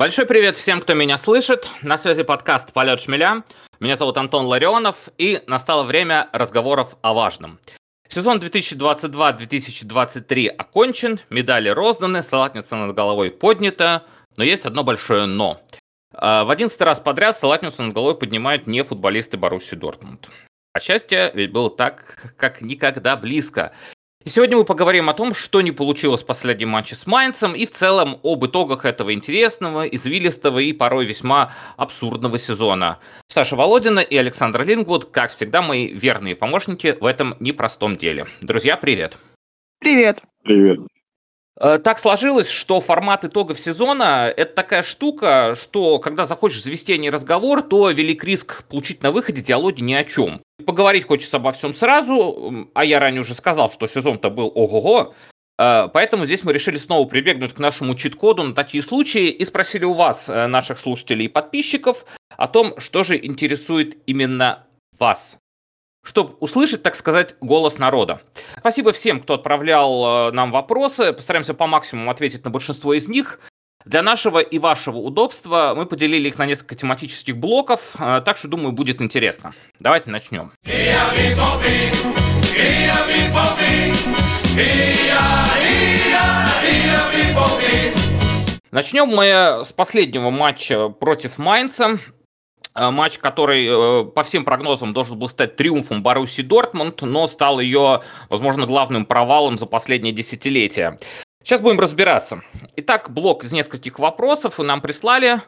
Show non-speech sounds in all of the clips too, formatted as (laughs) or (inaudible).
Большой привет всем, кто меня слышит. На связи подкаст «Полет шмеля». Меня зовут Антон Ларионов, и настало время разговоров о важном. Сезон 2022-2023 окончен, медали розданы, салатница над головой поднята, но есть одно большое «но». А, в одиннадцатый раз подряд салатницу над головой поднимают не футболисты Баруси Дортмунд. А счастье ведь было так, как никогда близко. И сегодня мы поговорим о том, что не получилось в последнем матче с Майнцем и в целом об итогах этого интересного, извилистого и порой весьма абсурдного сезона. Саша Володина и Александр Лингвуд, как всегда, мои верные помощники в этом непростом деле. Друзья, привет! Привет! Привет! Э, так сложилось, что формат итогов сезона – это такая штука, что когда захочешь завести о ней разговор, то велик риск получить на выходе диалоги ни о чем. Поговорить хочется обо всем сразу, а я ранее уже сказал, что сезон-то был ого-го, э, Поэтому здесь мы решили снова прибегнуть к нашему чит-коду на такие случаи и спросили у вас, э, наших слушателей и подписчиков, о том, что же интересует именно вас чтобы услышать, так сказать, голос народа. Спасибо всем, кто отправлял э, нам вопросы. Постараемся по максимуму ответить на большинство из них. Для нашего и вашего удобства мы поделили их на несколько тематических блоков, э, так что, думаю, будет интересно. Давайте начнем. Начнем мы с последнего матча против Майнца. Э, матч, который э, по всем прогнозам должен был стать триумфом Баруси Дортмунд, но стал ее, возможно, главным провалом за последнее десятилетие. Сейчас будем разбираться. Итак, блок из нескольких вопросов нам прислали.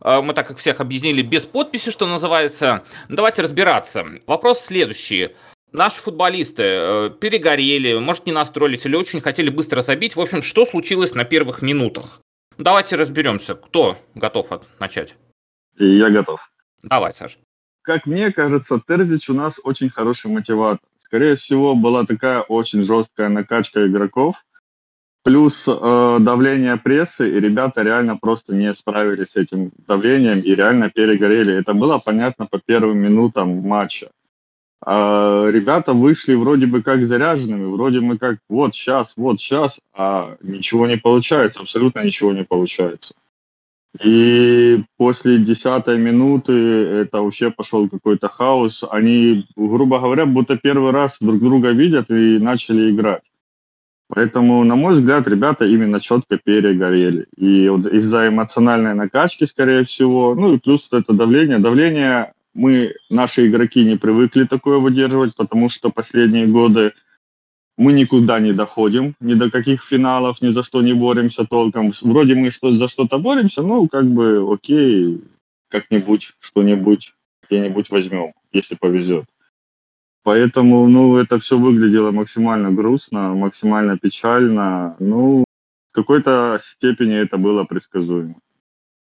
Э, мы так как всех объединили без подписи, что называется. Давайте разбираться. Вопрос следующий. Наши футболисты перегорели, может, не настроились или очень хотели быстро забить. В общем, что случилось на первых минутах? Давайте разберемся. Кто готов начать? Я готов. Давай, Саша. Как мне кажется, Терзич у нас очень хороший мотиватор. Скорее всего, была такая очень жесткая накачка игроков, плюс э, давление прессы, и ребята реально просто не справились с этим давлением и реально перегорели. Это было понятно по первым минутам матча. А ребята вышли вроде бы как заряженными, вроде бы как вот сейчас, вот сейчас, а ничего не получается, абсолютно ничего не получается. И после десятой минуты это вообще пошел какой-то хаос. Они, грубо говоря, будто первый раз друг друга видят и начали играть. Поэтому, на мой взгляд, ребята именно четко перегорели. И вот из-за эмоциональной накачки, скорее всего, ну и плюс это давление. Давление мы, наши игроки, не привыкли такое выдерживать, потому что последние годы мы никуда не доходим, ни до каких финалов, ни за что не боремся толком. Вроде мы что, за что-то боремся, ну, как бы, окей, как-нибудь, что-нибудь, где-нибудь возьмем, если повезет. Поэтому, ну, это все выглядело максимально грустно, максимально печально. Ну, в какой-то степени это было предсказуемо.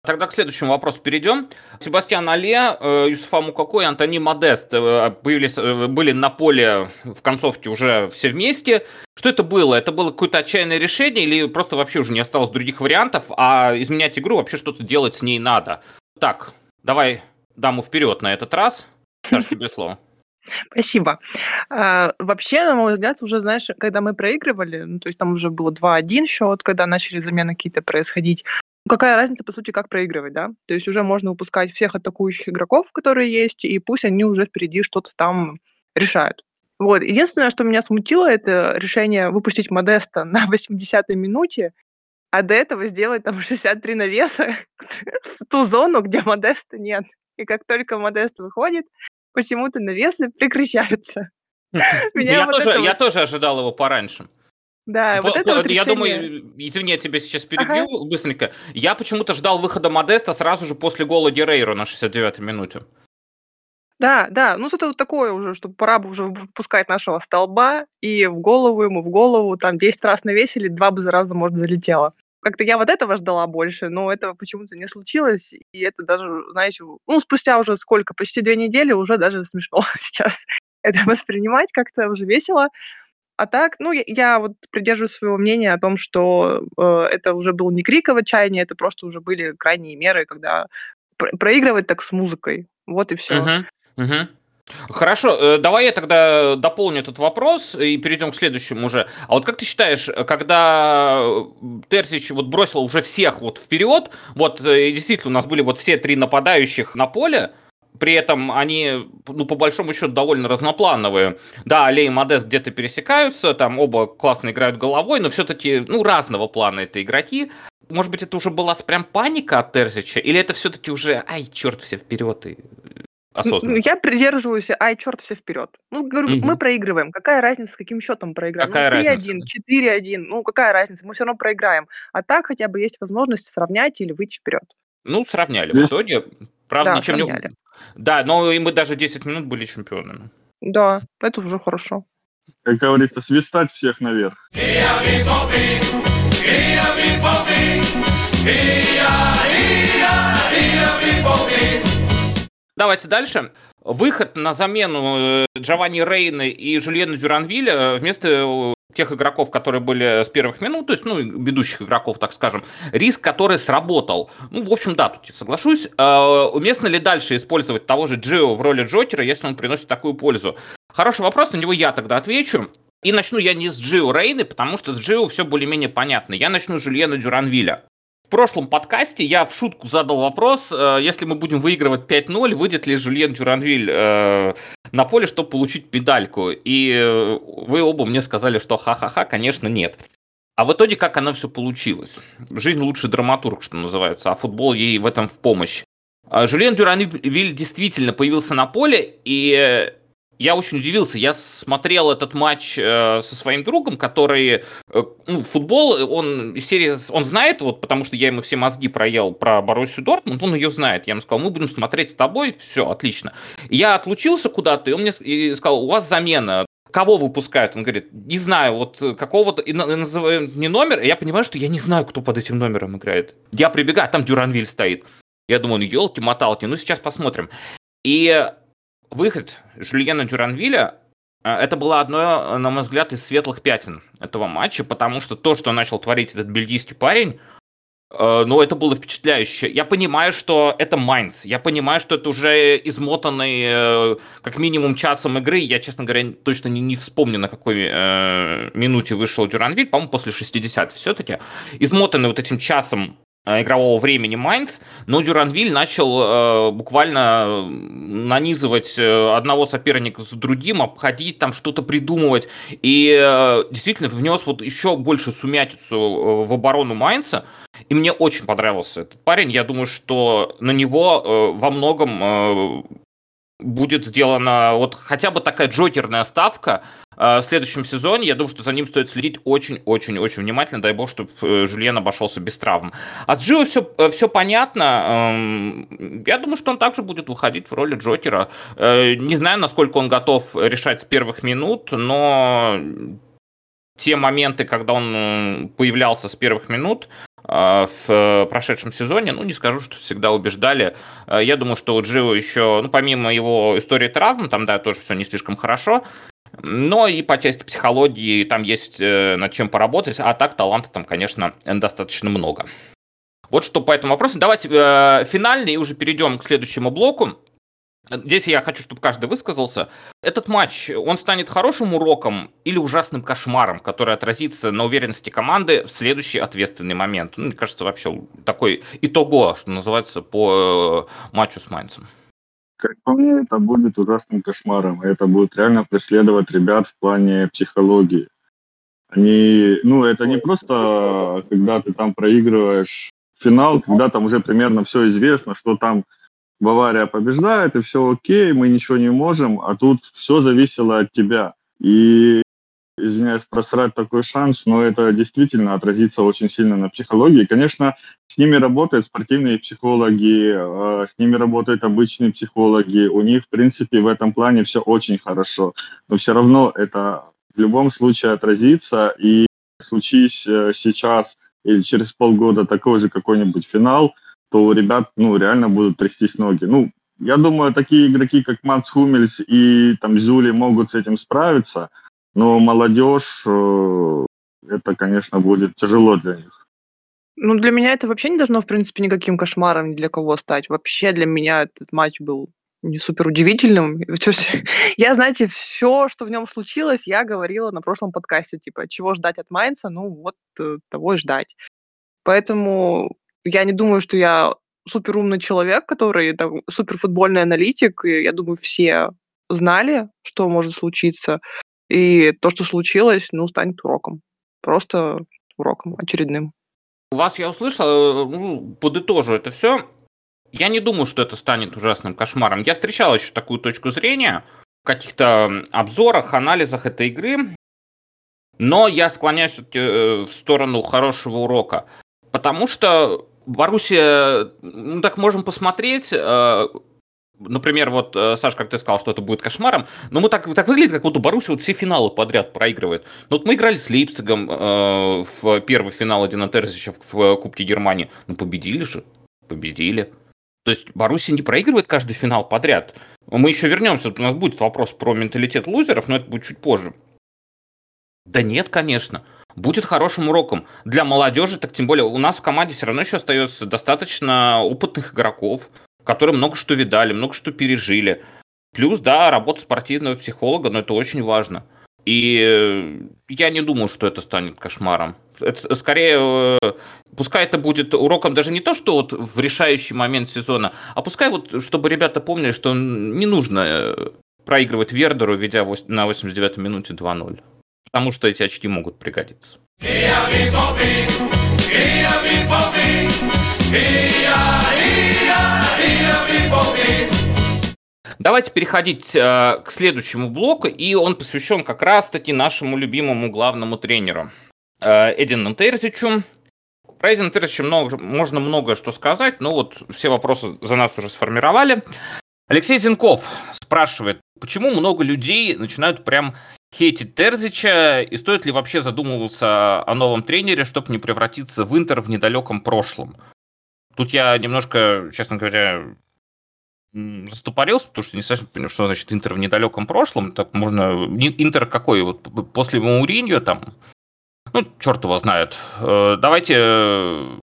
Тогда к следующему вопросу перейдем. Себастьян Але, э, Юсуфа Мукако и Антони Модест э, появились, э, были на поле в концовке уже все вместе. Что это было? Это было какое-то отчаянное решение или просто вообще уже не осталось других вариантов, а изменять игру вообще что-то делать с ней надо? Так, давай даму вперед на этот раз. Саша, тебе слово. Спасибо. А, вообще, на мой взгляд, уже, знаешь, когда мы проигрывали, ну, то есть там уже было 2-1 счет, когда начали замены какие-то происходить, Какая разница, по сути, как проигрывать, да? То есть уже можно выпускать всех атакующих игроков, которые есть, и пусть они уже впереди что-то там решают. Вот. Единственное, что меня смутило, это решение выпустить Модеста (laughs) на 80-й минуте, а до этого сделать там (laughs) 63 навеса (laughs) в ту зону, где Модеста нет. И как только Модест выходит, почему-то навесы прекращаются. Я тоже ожидал его пораньше. Да, вот это вот Я думаю, извини, я тебя сейчас перебью ага. быстренько. Я почему-то ждал выхода Модеста сразу же после гола Герейро на 69-й минуте. Да, да, ну что-то вот такое уже, чтобы пора бы уже выпускать нашего столба, и в голову ему, в голову, там 10 раз навесили, два бы за раза, может, залетело. Как-то я вот этого ждала больше, но этого почему-то не случилось, и это даже, знаете, ну, спустя уже сколько, почти две недели, уже даже смешно (laughs) сейчас это воспринимать как-то уже весело. А так, ну, я, я вот придерживаюсь своего мнения о том, что э, это уже был не крик в отчаянии, это просто уже были крайние меры, когда про- проигрывать так с музыкой. Вот и все. Угу, угу. Хорошо, э, давай я тогда дополню этот вопрос и перейдем к следующему уже. А вот как ты считаешь, когда Терзич вот бросил уже всех вот вперед, вот э, действительно у нас были вот все три нападающих на поле, при этом они, ну, по большому счету, довольно разноплановые. Да, Алей и Модест где-то пересекаются, там оба классно играют головой, но все-таки, ну, разного плана это игроки. Может быть, это уже была прям паника от Терзича, или это все-таки уже, ай, черт, все вперед и осознанно? Ну, я придерживаюсь, ай, черт, все вперед. Ну, говорю, Мгм. мы проигрываем. Какая разница, с каким счетом проиграем? Какая ну, разница, 3-1, да. 4-1, ну, какая разница? Мы все равно проиграем. А так хотя бы есть возможность сравнять или выйти вперед. Ну, сравняли в итоге. Правда, Да, ничем не... сравняли. Да, но и мы даже 10 минут были чемпионами. Да, это уже хорошо. Как говорится, свистать всех наверх. Давайте дальше. Выход на замену э, Джованни Рейны и Жюльена Дюранвиля э, вместо э, тех игроков, которые были с первых минут, то есть, ну, ведущих игроков, так скажем, риск, который сработал. Ну, в общем, да, тут я соглашусь. Э, Уместно ли дальше использовать того же Джио в роли Джокера, если он приносит такую пользу? Хороший вопрос, на него я тогда отвечу. И начну я не с Джио Рейны, потому что с Джио все более-менее понятно. Я начну с Жюльена Дюранвиля. Прошлом подкасте я в шутку задал вопрос, э, если мы будем выигрывать 5-0, выйдет ли Жюльен Дюранвиль э, на поле, чтобы получить медальку. И э, вы оба мне сказали, что ха-ха-ха, конечно, нет. А в итоге как оно все получилось? Жизнь лучше драматург, что называется, а футбол ей в этом в помощь. А Жюльен Дюранвиль действительно появился на поле, и э, я очень удивился. Я смотрел этот матч э, со своим другом, который э, ну, футбол, он серии, он знает, вот, потому что я ему все мозги проел про Боруссию Дортмунд, он ее знает. Я ему сказал, мы будем смотреть с тобой, все, отлично. Я отлучился куда-то, и он мне и сказал, у вас замена, кого выпускают? Он говорит, не знаю, вот какого-то, и на- и называют мне номер, я понимаю, что я не знаю, кто под этим номером играет. Я прибегаю, а там Дюранвиль стоит. Я думаю, ну елки-моталки, ну сейчас посмотрим. И выход Жюльена Дюранвиля а, это было одно, на мой взгляд, из светлых пятен этого матча, потому что то, что начал творить этот бельгийский парень, э, ну, это было впечатляюще. Я понимаю, что это Майнц. Я понимаю, что это уже измотанный э, как минимум часом игры. Я, честно говоря, точно не, не вспомню, на какой э, минуте вышел Дюранвиль. По-моему, после 60 все-таки. Измотанный вот этим часом э, игрового времени Майнц, но Дюранвиль начал э, буквально э, нанизывать э, одного соперника за другим, обходить, там что-то придумывать, и э, действительно внес вот еще больше сумятицу э, в оборону Майнца, и мне очень понравился этот парень. Я думаю, что на него э, во многом э, будет сделана вот хотя бы такая джокерная ставка э, в следующем сезоне. Я думаю, что за ним стоит следить очень-очень-очень внимательно. Дай бог, чтобы Жульен обошелся без травм. А с Джио все, все понятно. Эм, Я думаю, что он также будет выходить в роли Джокера. Э, Не знаю, насколько он готов решать с первых минут, но те моменты, когда он м, появлялся с первых минут э, в э, прошедшем сезоне, ну, не скажу, что всегда убеждали. Э, Я думаю, что у Джио еще, ну, помимо его истории травм, там, да, тоже все не слишком хорошо, но и по части психологии там есть э, над чем поработать, а так таланта там, конечно, достаточно много. Вот что по этому вопросу. Давайте э, финальный и уже перейдем к следующему блоку. Здесь я хочу, чтобы каждый высказался. Этот матч, он станет хорошим уроком или ужасным кошмаром, который отразится на уверенности команды в следующий ответственный момент. Ну, мне кажется, вообще такой итого, что называется, по э, матчу с Майнцем. Как по мне, это будет ужасным кошмаром. Это будет реально преследовать ребят в плане психологии. Они, ну, это не просто, когда ты там проигрываешь финал, когда там уже примерно все известно, что там Бавария побеждает, и все окей, мы ничего не можем, а тут все зависело от тебя. И, извиняюсь, просрать такой шанс, но это действительно отразится очень сильно на психологии. Конечно, с ними работают спортивные психологи, э, с ними работают обычные психологи, у них, в принципе, в этом плане все очень хорошо, но все равно это в любом случае отразится, и случись э, сейчас или через полгода такой же какой-нибудь финал, то у ребят, ну, реально будут трястись ноги. Ну, я думаю, такие игроки, как Мац Хумельс и там Зюли могут с этим справиться, но молодежь, э, это, конечно, будет тяжело для них. Ну, для меня это вообще не должно, в принципе, никаким кошмаром ни для кого стать. Вообще для меня этот матч был не супер удивительным. (laughs) Я, знаете, все, что в нем случилось, я говорила на прошлом подкасте, типа, чего ждать от Майнца, ну вот э, того и ждать. Поэтому я не думаю, что я супер умный человек, который там, супер футбольный аналитик, и я думаю, все знали, что может случиться, и то, что случилось, ну, станет уроком. Просто уроком очередным. У вас я услышал, э, ну, подытожу это все. Я не думаю, что это станет ужасным кошмаром. Я встречал еще такую точку зрения в каких-то обзорах, анализах этой игры, но я склоняюсь э, в сторону хорошего урока, потому что Боруссия, ну так можем посмотреть, э, например, вот, э, Саш, как ты сказал, что это будет кошмаром, но мы так, так выглядит, как у Баруси вот все финалы подряд проигрывает. Ну вот мы играли с Лейпцигом э, в первый финал Дина Терзича в Кубке Германии. Ну победили же, победили. То есть Баруси не проигрывает каждый финал подряд. Мы еще вернемся, у нас будет вопрос про менталитет лузеров, но это будет чуть позже. Да нет, конечно. Будет хорошим уроком. Для молодежи, так тем более, у нас в команде все равно еще остается достаточно опытных игроков, которые много что видали, много что пережили. Плюс, да, работа спортивного психолога, но это очень важно. И э, я не думаю, что это станет кошмаром. Это скорее, э, пускай это будет уроком даже не то, что вот в решающий момент сезона, а пускай вот, чтобы ребята помнили, что не нужно э, проигрывать Вердеру, ведя на 89-й минуте 2-0. Потому что эти очки могут пригодиться. Давайте переходить э, к следующему блоку, и он посвящен как раз-таки нашему любимому главному тренеру э, Эдину Терзичу. Про Эдина Терзича много, можно многое что сказать, но вот все вопросы за нас уже сформировали. Алексей Зинков спрашивает, почему много людей начинают прям хейтить Терзича, и стоит ли вообще задумываться о новом тренере, чтобы не превратиться в Интер в недалеком прошлом? Тут я немножко, честно говоря, застопорился, потому что не совсем понял, что значит Интер в недалеком прошлом. Так можно... Интер какой? Вот после Мауриньо там? Ну, черт его знает. Э, давайте э,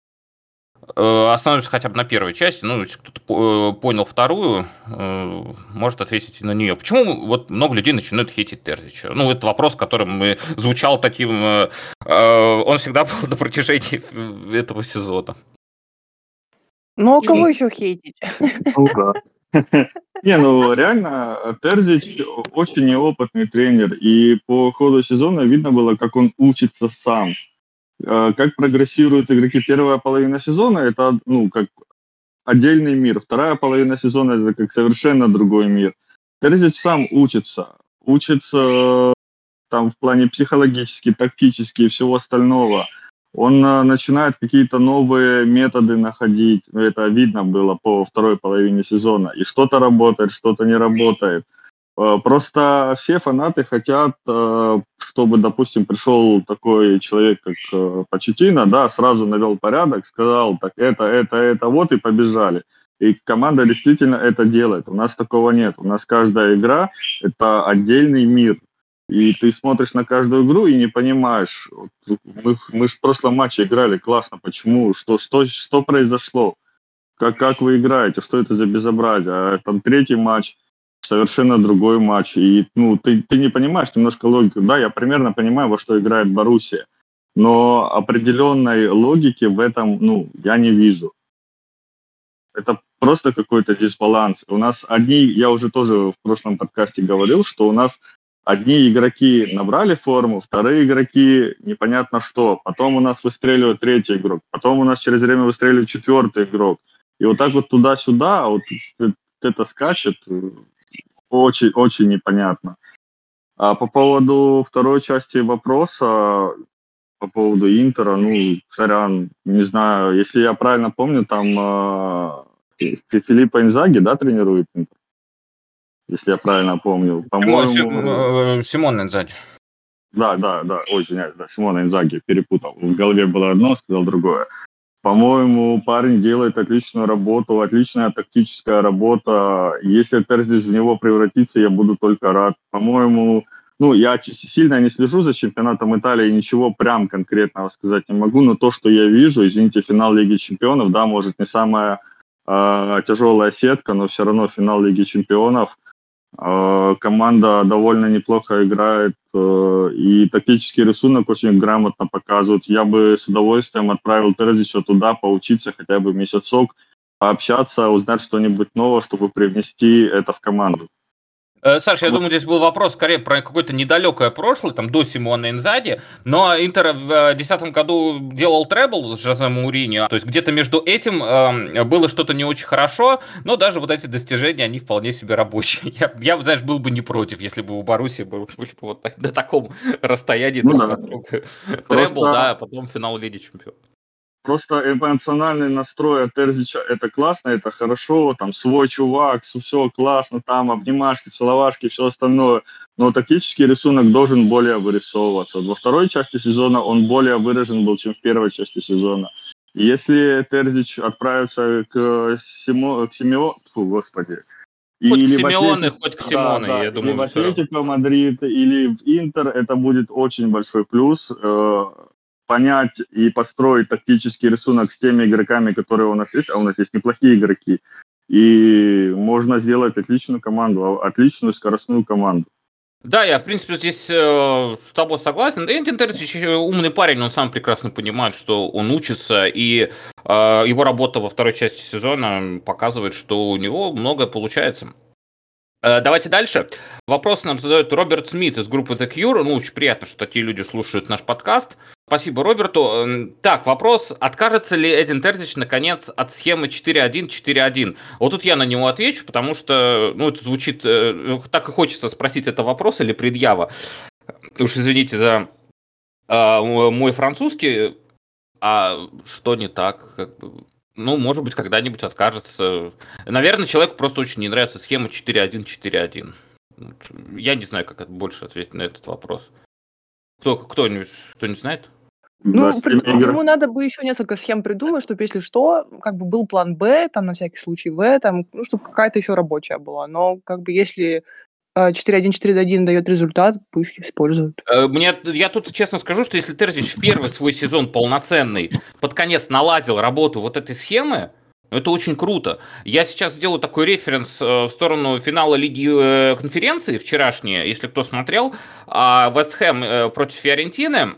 остановимся хотя бы на первой части. Ну, если кто-то э, понял вторую, может ответить на нее. Почему вот много людей начинают хейтить Терзича? Ну, это вопрос, которым звучал таким... Он всегда был на протяжении (laughs) этого сезона. Ну, а кого еще хейтить? Ну (laughs) Не, ну реально, Терзич очень неопытный тренер, и по ходу сезона видно было, как он учится сам. Э, как прогрессируют игроки первая половина сезона, это, ну, как отдельный мир. Вторая половина сезона это как совершенно другой мир. Терзич сам учится. Учится там в плане психологически, тактически и всего остального он э, начинает какие-то новые методы находить. Ну, это видно было по второй половине сезона. И что-то работает, что-то не работает. Э, просто все фанаты хотят, э, чтобы, допустим, пришел такой человек, как Почетина, да, сразу навел порядок, сказал, так это, это, это, вот, и побежали. И команда действительно это делает. У нас такого нет. У нас каждая игра – это отдельный мир. И ты смотришь на каждую игру и не понимаешь, мы, мы в прошлом матче играли классно, почему, что, что, что произошло, как, как вы играете, что это за безобразие. А там третий матч, совершенно другой матч. И ну, ты, ты не понимаешь немножко логику. Да, я примерно понимаю, во что играет Боруссия, но определенной логики в этом ну, я не вижу. Это просто какой-то дисбаланс. У нас одни, я уже тоже в прошлом подкасте говорил, что у нас одни игроки набрали форму, вторые игроки непонятно что. Потом у нас выстреливает третий игрок, потом у нас через время выстреливает четвертый игрок. И вот так вот туда-сюда, а вот это скачет, очень-очень непонятно. А по поводу второй части вопроса, по поводу Интера, ну, сорян, не знаю, если я правильно помню, там э, Филиппа Инзаги, да, тренирует Интер? если я правильно помню. По-моему... Симон Инзаги. Да, да, да, извиняюсь, да, Симон Инзаги перепутал. В голове было одно, сказал другое. По-моему, парень делает отличную работу, отличная тактическая работа. Если Терзич в него превратится, я буду только рад. По-моему, ну, я сильно не слежу за чемпионатом Италии, ничего прям конкретного сказать не могу, но то, что я вижу, извините, финал Лиги Чемпионов, да, может, не самая э, тяжелая сетка, но все равно финал Лиги Чемпионов. Э, команда довольно неплохо играет, э, и тактический рисунок очень грамотно показывают. Я бы с удовольствием отправил Терзича туда поучиться хотя бы месяцок, пообщаться, узнать что-нибудь новое, чтобы привнести это в команду. Э, Саша, я думаю, здесь был вопрос скорее про какое-то недалекое прошлое, там, до Симона Инзади, но Интер в 2010 году делал требл с Жозе Мауриньо, то есть где-то между этим э, было что-то не очень хорошо, но даже вот эти достижения, они вполне себе рабочие. (laughs) Я, я знаешь, был бы не против, если бы у Баруси был, бы вот на таком (laughs) расстоянии ну, друг да. от друга. Требл, да, а потом финал Лиги Чемпионов. Просто эмоциональный настрой от Терзича это классно, это хорошо, там свой чувак, все классно, там обнимашки, целовашки, все остальное. Но тактический рисунок должен более вырисовываться. Во второй части сезона он более выражен был, чем в первой части сезона. Если Терзич отправится к, Симо, к Симео... Фу, господи. Хоть к Симеоне, хоть к Симоне, да, я думаю. Или в Атлетико Мадрид, или в Интер, это будет очень большой плюс. Понять и построить тактический рисунок с теми игроками, которые у нас есть, а у нас есть неплохие игроки, и можно сделать отличную команду, отличную скоростную команду. Да, я, в принципе, здесь э, с тобой согласен. Энтин Терзич умный парень, он сам прекрасно понимает, что он учится, и э, его работа во второй части сезона показывает, что у него многое получается. Э, давайте дальше. Вопрос нам задает Роберт Смит из группы The Cure. Ну, очень приятно, что такие люди слушают наш подкаст. Спасибо Роберту. Эм, так, вопрос, откажется ли Эдин Терзич наконец от схемы 4-1-4-1? Вот тут я на него отвечу, потому что, ну, это звучит, э, так и хочется спросить, это вопрос или предъява. Уж извините за э, мой французский, а что не так? Ну, может быть, когда-нибудь откажется. Наверное, человеку просто очень не нравится схема 4-1-4-1. Я не знаю, как больше ответить на этот вопрос. Кто, кто-нибудь, кто не знает? Ну, при, ему надо бы еще несколько схем придумать, чтобы, если что, как бы был план Б, там, на всякий случай В, там, ну, чтобы какая-то еще рабочая была. Но, как бы, если 4-1-4-1 дает результат, пусть используют. Э, мне, я тут честно скажу, что если Терзич в первый свой сезон полноценный под конец наладил работу вот этой схемы, это очень круто. Я сейчас сделаю такой референс э, в сторону финала Лиги э, конференции вчерашней, если кто смотрел. А, Вест Хэм против Фиорентины.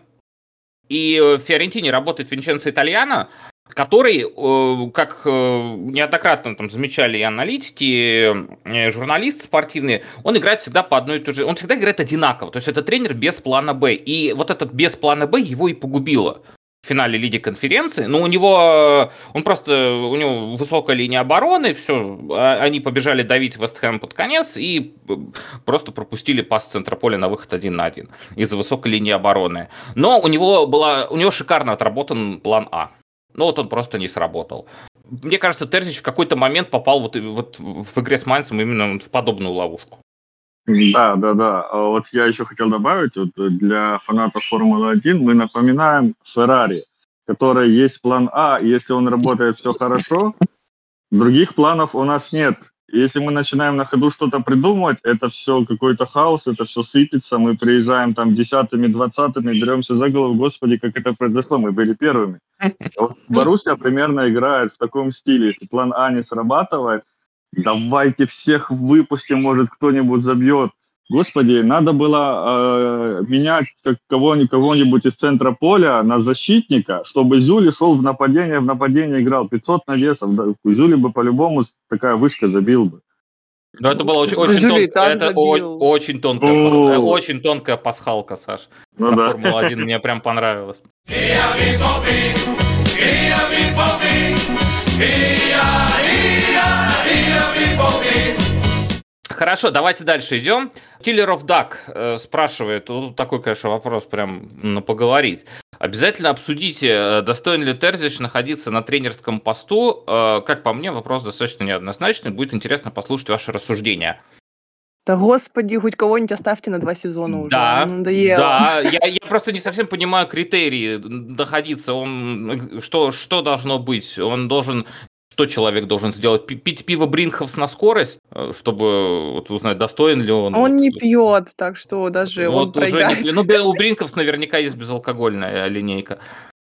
И в Фиорентине работает Винченцо Итальяно, который, как неоднократно там замечали и аналитики, и журналисты спортивные, он играет всегда по одной и той же... Он всегда играет одинаково. То есть это тренер без плана «Б». И вот этот без плана «Б» его и погубило в финале Лиги конференции. Но у него, он просто, у него высокая линия обороны, все, а, они побежали давить Вестхэм под конец и просто пропустили пас центра поля на выход один на один из-за высокой линии обороны. Но у него была, у него шикарно отработан план А. Но вот он просто не сработал. Мне кажется, Терзич в какой-то момент попал вот, вот в игре с Майнцем именно в подобную ловушку. Да, да, да. А вот я еще хотел добавить, вот для фанатов Формулы-1 мы напоминаем Феррари, которой есть план А, если он работает все хорошо, других планов у нас нет. Если мы начинаем на ходу что-то придумывать, это все какой-то хаос, это все сыпется, мы приезжаем там десятыми, двадцатыми, деремся за голову, господи, как это произошло, мы были первыми. (laughs) Вот Боруссия примерно играет в таком стиле, если план А не срабатывает, давайте всех выпустим, может кто-нибудь забьет. Господи, надо было э, менять как кого-нибудь, из центра поля на защитника, чтобы Зюли шел в нападение, в нападение играл 500 навесов. Да, Зюли бы по-любому такая вышка забил бы. Ну, это было очень, очень, тон... это очень, тонкая, пас... очень тонкая пасхалка, Саш. Ну, да. Формула-1 мне прям понравилось. Хорошо, давайте дальше идем. Killer of Duck э, спрашивает, вот такой, конечно, вопрос прям на поговорить. Обязательно обсудите, э, достоин ли Терзич находиться на тренерском посту. Э, как по мне, вопрос достаточно неоднозначный. Будет интересно послушать ваши рассуждения. Да господи, хоть кого-нибудь оставьте на два сезона уже. Да, надоело. да. Я, я просто не совсем понимаю критерии находиться. Он что что должно быть? Он должен что человек должен сделать? Пить пиво Бринховс на скорость, э, чтобы вот, узнать, достоин ли он? Он вот, не пьет, так что даже ну, он вот проиграет. Не, ну, у Бринховс наверняка есть безалкогольная линейка.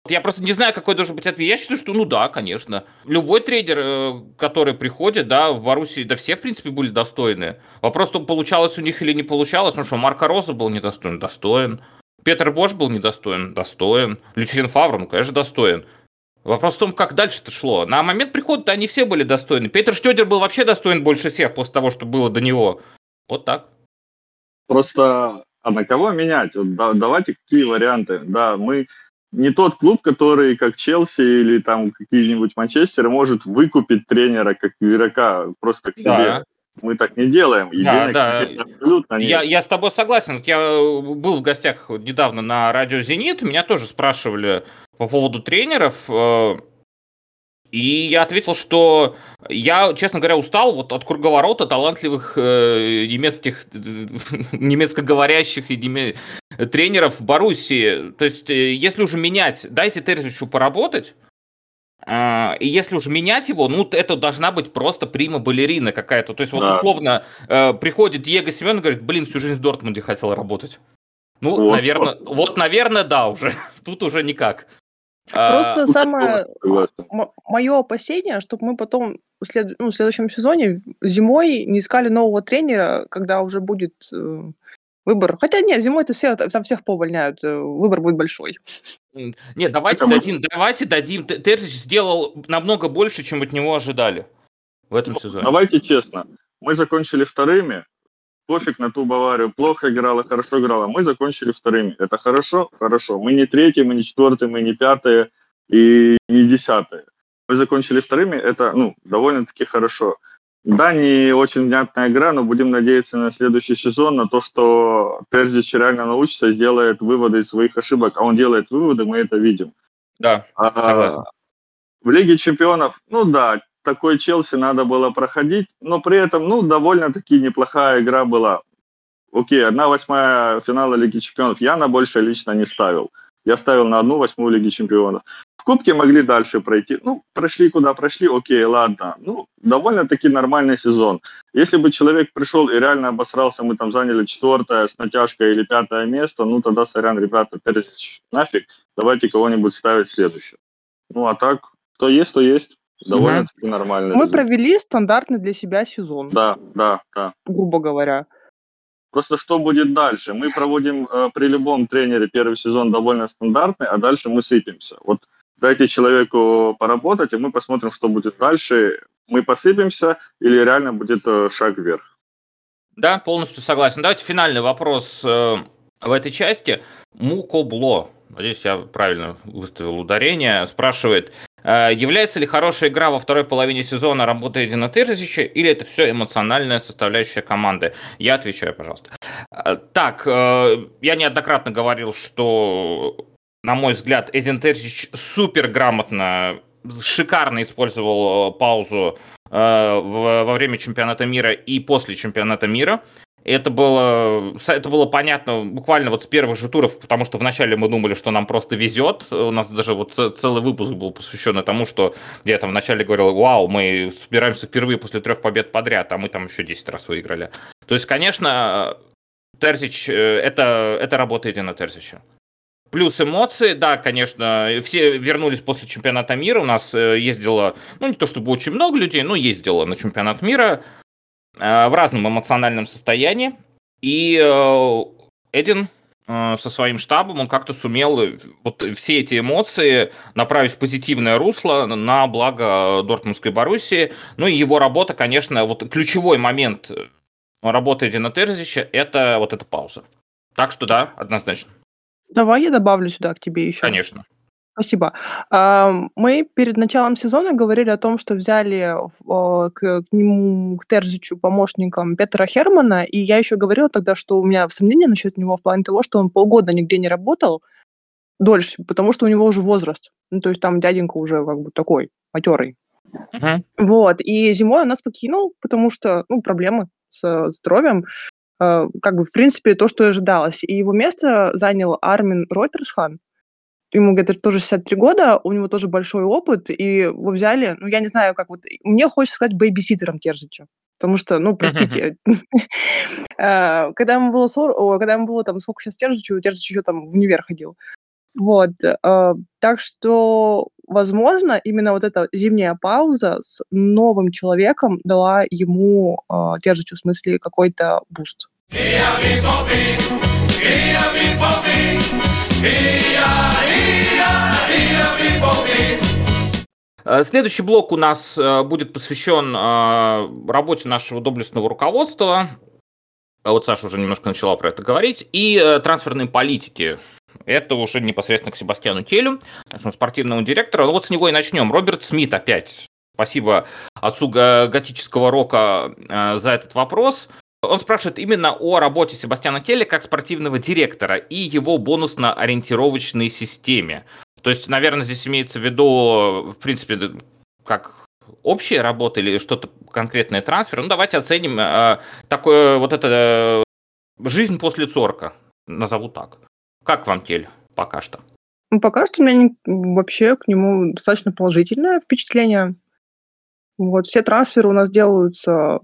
Я просто не знаю, какой должен быть ответ. Я считаю, что ну да, конечно. Любой трейдер, э, который приходит, да, в Боруссии, да все, в принципе, были достойны. Вопрос, то получалось у них или не получалось. Ну что, Марка Роза был недостоин? Достоин. Петр Бош был недостоин? Достоин. Люциен Фавр, ну, конечно, достоин. Вопрос в том, как дальше-то шло. На момент прихода они все были достойны. Петр Штёдер был вообще достоин больше всех после того, что было до него. Вот так. Просто, а на кого менять? Вот, да, давайте какие варианты. Да, мы не тот клуб, который, как Челси или там какие-нибудь Манчестеры, может выкупить тренера как игрока просто к себе. Да. Мы так не делаем. И да, да. абсолютно нет. Я, я с тобой согласен. Я был в гостях недавно на радио «Зенит». Меня тоже спрашивали по поводу тренеров. Э, и я ответил, что я, честно говоря, устал вот от круговорота талантливых э, немецких, (laughs) немецкоговорящих и неме... тренеров в Боруссии. То есть, э, если уже менять, дайте Терзичу поработать, э, и если уже менять его, ну, это должна быть просто прима-балерина какая-то. То есть, вот да. условно, э, приходит Диего Семен и говорит, блин, всю жизнь в Дортмунде хотел работать. Ну, вот, наверное, вот. вот, наверное, да, уже. (laughs) Тут уже никак. Просто а, самое мое опасение, чтобы мы потом в, след... ну, в следующем сезоне зимой не искали нового тренера, когда уже будет э, выбор. Хотя нет, зимой это все там всех повольняют, э, выбор будет большой. Нет, давайте это дадим, давайте дадим. Терзич сделал намного больше, чем от него ожидали в этом ну, сезоне. Давайте честно, мы закончили вторыми, пофиг на ту Баварию, плохо играла, хорошо играла. Мы закончили вторыми. Это хорошо? Хорошо. Мы не третьи, мы не четвертые, мы не пятые и не десятые. Мы закончили вторыми, это ну, довольно-таки хорошо. Да, не очень внятная игра, но будем надеяться на следующий сезон, на то, что Терзич реально научится, сделает выводы из своих ошибок. А он делает выводы, мы это видим. Да, согласен. А, в Лиге чемпионов, ну да, такой Челси надо было проходить, но при этом, ну, довольно-таки неплохая игра была. Окей, одна восьмая финала Лиги Чемпионов я на больше лично не ставил. Я ставил на одну восьмую Лиги Чемпионов. Кубке могли дальше пройти. Ну, прошли куда прошли, окей, ладно. Ну, довольно-таки нормальный сезон. Если бы человек пришел и реально обосрался, мы там заняли четвертое с натяжкой или пятое место, ну, тогда, сорян, ребята, нафиг, давайте кого-нибудь ставить следующее. Ну, а так, кто есть, то есть. Довольно-таки угу. нормально. Мы провели стандартный для себя сезон. Да, да, да. Грубо говоря. Просто что будет дальше? Мы проводим э, при любом тренере первый сезон довольно стандартный, а дальше мы сыпемся. Вот дайте человеку поработать, и мы посмотрим, что будет дальше. Мы посыпемся или реально будет э, шаг вверх. Да, полностью согласен. Давайте финальный вопрос э, в этой части. Мукобло, надеюсь, я правильно выставил ударение, спрашивает, Э, является ли хорошая игра во второй половине сезона работы Эдина Терзича, или это все эмоциональная составляющая команды? Я отвечаю, пожалуйста. Так, я неоднократно говорил, что, на мой взгляд, Эдин Терзич супер грамотно, шикарно использовал паузу во время чемпионата мира и после чемпионата мира. Это было, это было понятно буквально вот с первых же туров, потому что вначале мы думали, что нам просто везет. У нас даже вот целый выпуск был посвящен тому, что я там вначале говорил, вау, мы собираемся впервые после трех побед подряд, а мы там еще 10 раз выиграли. То есть, конечно, Терзич, э, это, это работа Эдина Терзича. Плюс эмоции, да, конечно, все вернулись после чемпионата мира, у нас э, ездило, ну не то чтобы очень много людей, но ездило на чемпионат мира, Э, в разном эмоциональном состоянии. И э, Эдин со своим штабом, он как-то сумел вот все эти эмоции направить в позитивное русло на благо Дортмундской Боруссии. Ну и его работа, конечно, вот ключевой момент работы Эдина Терзича – это вот эта пауза. Так что да, однозначно. Давай я добавлю сюда к тебе еще. Конечно. Спасибо. Мы перед началом сезона говорили о том, что взяли к нему, к Терзичу помощником Петра Хермана, и я еще говорила тогда, что у меня сомнения насчет него в плане того, что он полгода нигде не работал дольше, потому что у него уже возраст. Ну, то есть там дяденька уже как бы такой матерый. Мгм. Вот. И зимой он нас покинул, потому что, ну, проблемы с здоровьем. Э, как бы, в принципе, то, что и ожидалось. И его место занял Армин Ройтерсхан ему где-то тоже 63 года, у него тоже большой опыт, и его взяли, ну, я не знаю, как вот, мне хочется сказать бейбиситером Терзича, потому что, ну, простите, (laughs) э, когда ему было 40, когда ему было там, сколько сейчас Терзичу, Терзич еще там в универ ходил, Вот. Э, так что, возможно, именно вот эта зимняя пауза с новым человеком дала ему, э, Терзичу в смысле, какой-то буст. Э, следующий блок у нас э, будет посвящен э, работе нашего доблестного руководства. Вот Саша уже немножко начала про это говорить. И трансферной политики. Это уже непосредственно к Себастьяну Телю, нашему спортивному директору. Ну вот с него и начнем. Роберт Смит опять. Спасибо отцу готического рока за этот вопрос. Он спрашивает именно о работе Себастьяна Келли как спортивного директора и его бонусно-ориентировочной системе. То есть, наверное, здесь имеется в виду, в принципе, как общая работа или что-то конкретное трансфер. Ну, давайте оценим э, такое вот это э, жизнь после Цорка, назову так. Как вам Кель пока что? Ну, пока что у меня вообще к нему достаточно положительное впечатление. Вот, все трансферы у нас делаются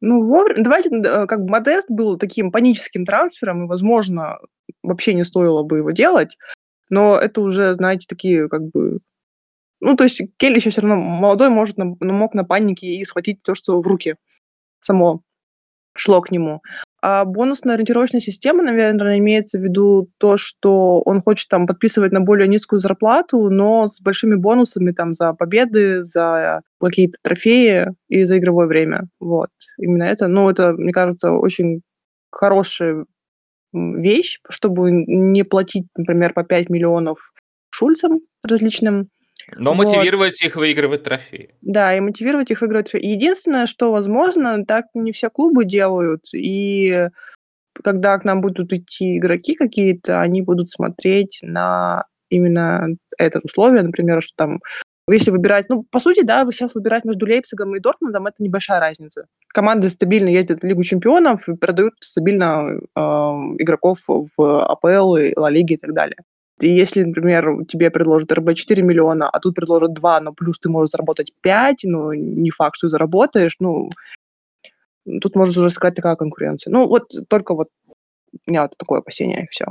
ну, вовремя. Давайте, э, как бы Модест был таким паническим трансфером, и, возможно, вообще не стоило бы его делать. Но это уже, знаете, такие как бы... Ну, то есть Келли еще все равно молодой, может, на, мог на панике и схватить то, что в руки само шло к нему. А бонусная ориентировочная система, наверное, имеется в виду то, что он хочет там подписывать на более низкую зарплату, но с большими бонусами там за победы, за какие-то трофеи и за игровое время. Вот. Именно это. Ну, это, мне кажется, очень хорошая вещь, чтобы не платить, например, по 5 миллионов шульцам различным. Но вот. мотивировать их выигрывать трофеи. Да, и мотивировать их выигрывать трофеи. Единственное, что возможно, так не все клубы делают, и когда к нам будут идти игроки какие-то, они будут смотреть на именно это условие, например, что там если выбирать, ну, по сути, да, сейчас выбирать между Лейпцигом и Дортмундом, это небольшая разница. Команды стабильно ездят в Лигу чемпионов и продают стабильно э, игроков в АПЛ, и Ла Лиги и так далее. Если, например, тебе предложат РБ 4 миллиона, а тут предложат 2, но плюс ты можешь заработать 5, ну, не факт, что заработаешь, ну, тут можно уже сказать такая конкуренция. Ну, вот только вот у меня вот такое опасение, и все.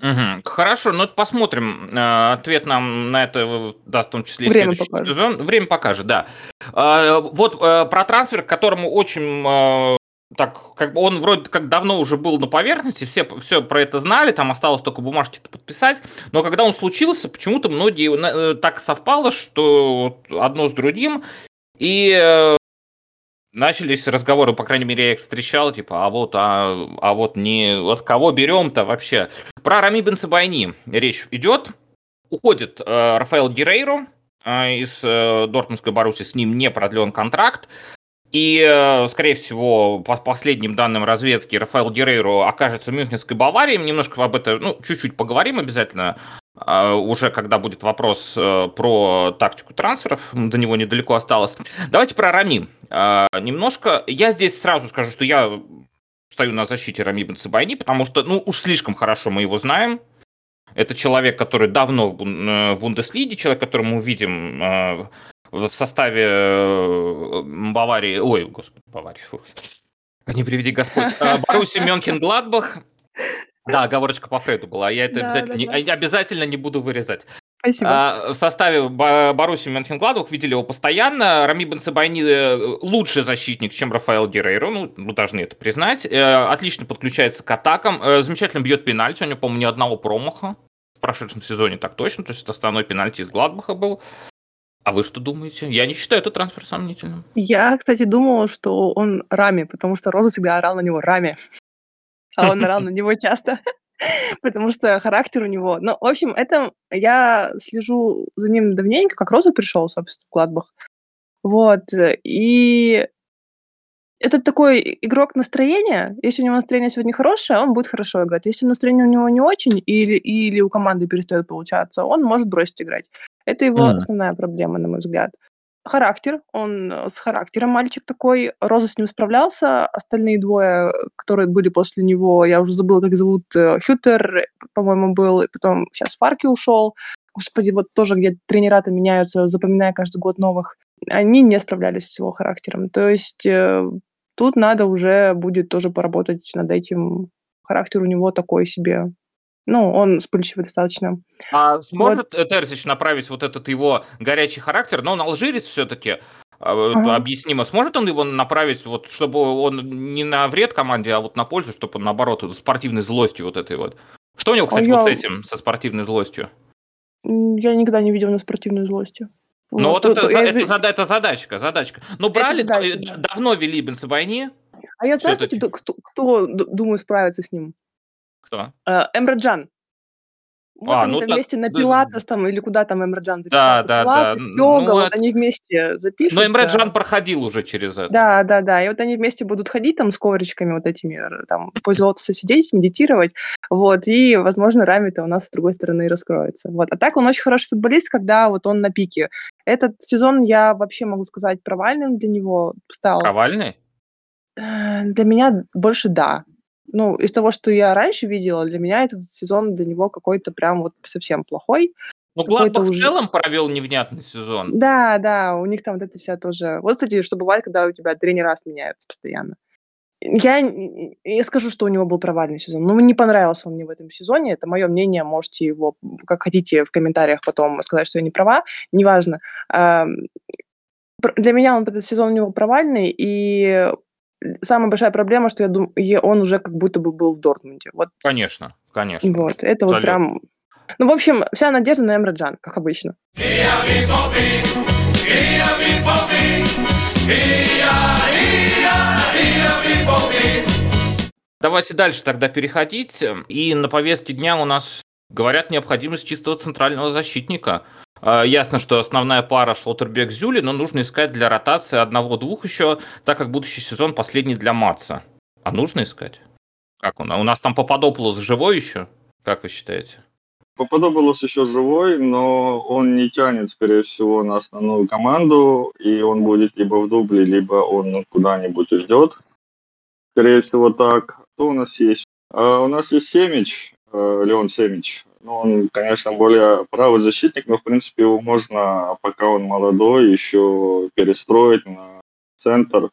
Угу. Хорошо, ну посмотрим. Э, ответ нам на это даст в том числе Время покажет. сезон. Время покажет, да. Э, вот э, про трансфер, к которому очень так, как бы он вроде как давно уже был на поверхности, все, все про это знали, там осталось только бумажки подписать, но когда он случился, почему-то многие так совпало, что одно с другим, и начались разговоры, по крайней мере, я их встречал, типа, а вот, а, а вот не, вот кого берем-то вообще? Про Рами Бенсабайни речь идет. Уходит э, Рафаэл Герейро э, из э, Дортмундской Баруси, с ним не продлен контракт. И, э, скорее всего, по последним данным разведки, Рафаэл Герейро окажется в Мюнхенской Баварии. Немножко об этом, ну, чуть-чуть поговорим обязательно. А, уже когда будет вопрос э, про тактику трансферов, до него недалеко осталось. Давайте про Рами немножко. Я здесь сразу скажу, что я стою на защите Рами Бенцебайни, потому что, ну, уж слишком хорошо мы его знаем. Это человек, который давно в э, Бундеслиге, человек, которого мы увидим э, в составе Баварии, ой, господи, Баварии, не приведи Господь, Баруси Мюнхен Гладбах, да, оговорочка по Фрейду была. Я это да, обязательно, да, Не, обязательно не буду вырезать. Спасибо. А, в составе Боруссии Мönchengladbach видели его постоянно. Рами Бенцебайни э, лучший защитник, чем Рафаэл Герейро, ну, мы должны это признать. Э, отлично подключается к атакам, э, замечательно бьет пенальти, у него, по-моему, ни одного промаха. В прошедшем сезоне так точно, то есть это основной пенальти из Гладбаха был. А вы что думаете? Я не считаю этот трансфер сомнительным. Я, кстати, думала, что он Рами, потому что Роза всегда орал на него Рами а он орал на него часто, (laughs) потому что характер у него. Ну, в общем, это я слежу за ним давненько, как Роза пришел, собственно, в Гладбах. Вот, и это такой игрок настроения. Если у него настроение сегодня хорошее, он будет хорошо играть. Если настроение у него не очень, или, или у команды перестает получаться, он может бросить играть. Это его mm. основная проблема, на мой взгляд характер, он э, с характером мальчик такой. Роза с ним справлялся, остальные двое, которые были после него, я уже забыла, как зовут, э, Хютер, по-моему, был, и потом сейчас Фарки ушел. Господи, вот тоже где тренера-то меняются, запоминая каждый год новых. Они не справлялись с его характером. То есть э, тут надо уже будет тоже поработать над этим. Характер у него такой себе Ну, он вспыльчивый достаточно. А сможет вот. Терзич направить вот этот его горячий характер, но он алжирец все-таки, а, ага. объяснимо. Сможет он его направить, вот, чтобы он не на вред команде, а вот на пользу, чтобы он, наоборот, спортивной злостью вот этой вот. Что у него, кстати, а вот я... с этим, со спортивной злостью? Я никогда не видел на спортивной злости. Ну вот, вот это, я... это, это, это задачка, задачка. Ну брали, задача, да. давно вели Бенцебайни. А я знаю, кстати, кто, кто, думаю, справится с ним. Кто? Э, Эмраджан. Вот а, они ну, там вместе на Пилатес там, или куда там Эмраджан записался. Да, да, Пилатес, да. Йога, ну, вот они вместе запишутся. Но Эмраджан проходил уже через это. Да, да, да. И вот они вместе будут ходить там с ковричками вот этими, там, пользоваться, сидеть, медитировать. Вот, и, возможно, Рами-то у нас с другой стороны раскроется. Вот. А так он очень хороший футболист, когда вот он на пике. Этот сезон я вообще могу сказать провальным для него стал. Провальный? Э, для меня больше да ну, из того, что я раньше видела, для меня этот сезон для него какой-то прям вот совсем плохой. Ну, Гладбах уже... в целом провел невнятный сезон. Да, да, у них там вот это вся тоже... Вот, кстати, что бывает, когда у тебя тренера меняются постоянно. Я, я скажу, что у него был провальный сезон. Ну, не понравился он мне в этом сезоне. Это мое мнение. Можете его, как хотите, в комментариях потом сказать, что я не права. Неважно. Для меня он этот сезон у него провальный, и самая большая проблема, что я думаю, он уже как будто бы был в Дортмунде. Вот. Конечно, конечно. Вот, это Абсолютно. вот прям... Ну, в общем, вся надежда на Эмре Джан, как обычно. Давайте дальше тогда переходить. И на повестке дня у нас говорят необходимость чистого центрального защитника. А, ясно, что основная пара Шлоттербек-Зюли, но нужно искать для ротации одного-двух еще, так как будущий сезон последний для Матса. А нужно искать? Как он? У нас там Пападополос живой еще? Как вы считаете? Пападополос еще живой, но он не тянет, скорее всего, на основную команду, и он будет либо в дубле, либо он куда-нибудь уйдет. Скорее всего, так. Что у нас есть? А, у нас есть Семич, э, Леон Семич. Ну, он, конечно, более правый защитник, но, в принципе, его можно, пока он молодой, еще перестроить на центр.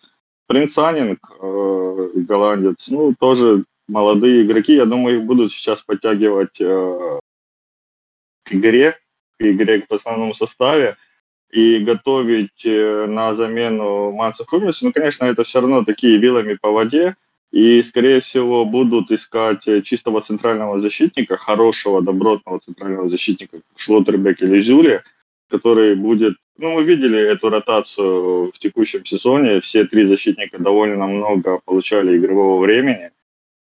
Принц Анинг, э, голландец, ну, тоже молодые игроки. Я думаю, их будут сейчас подтягивать э, к игре, к игре в основном составе и готовить э, на замену Манса Хумиса. Ну, конечно, это все равно такие вилами по воде. И, скорее всего, будут искать э, чистого центрального защитника, хорошего, добротного центрального защитника, Шлоттербек или Зюли, который будет... Ну, мы видели эту ротацию в текущем сезоне. Все три защитника довольно много получали игрового времени.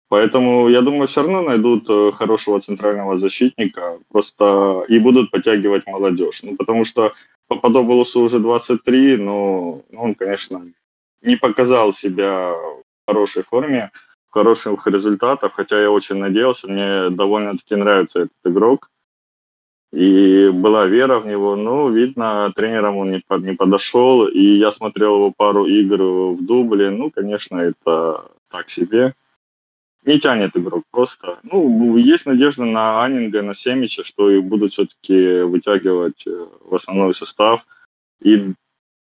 Поэтому, я думаю, все равно найдут э, хорошего центрального защитника просто и будут подтягивать молодежь. Ну, потому что Пападополосу уже 23, но он, конечно, не показал себя хорошей форме, в хороших результатах, хотя я очень надеялся, мне довольно-таки нравится этот игрок. И была вера в него, но, видно, тренером он не, под, не подошел, и я смотрел его пару игр в дубле, ну, конечно, это так себе. Не тянет игрок просто. Ну, есть надежда на Анинга, на Семича, что их будут все-таки вытягивать э, в основной состав. И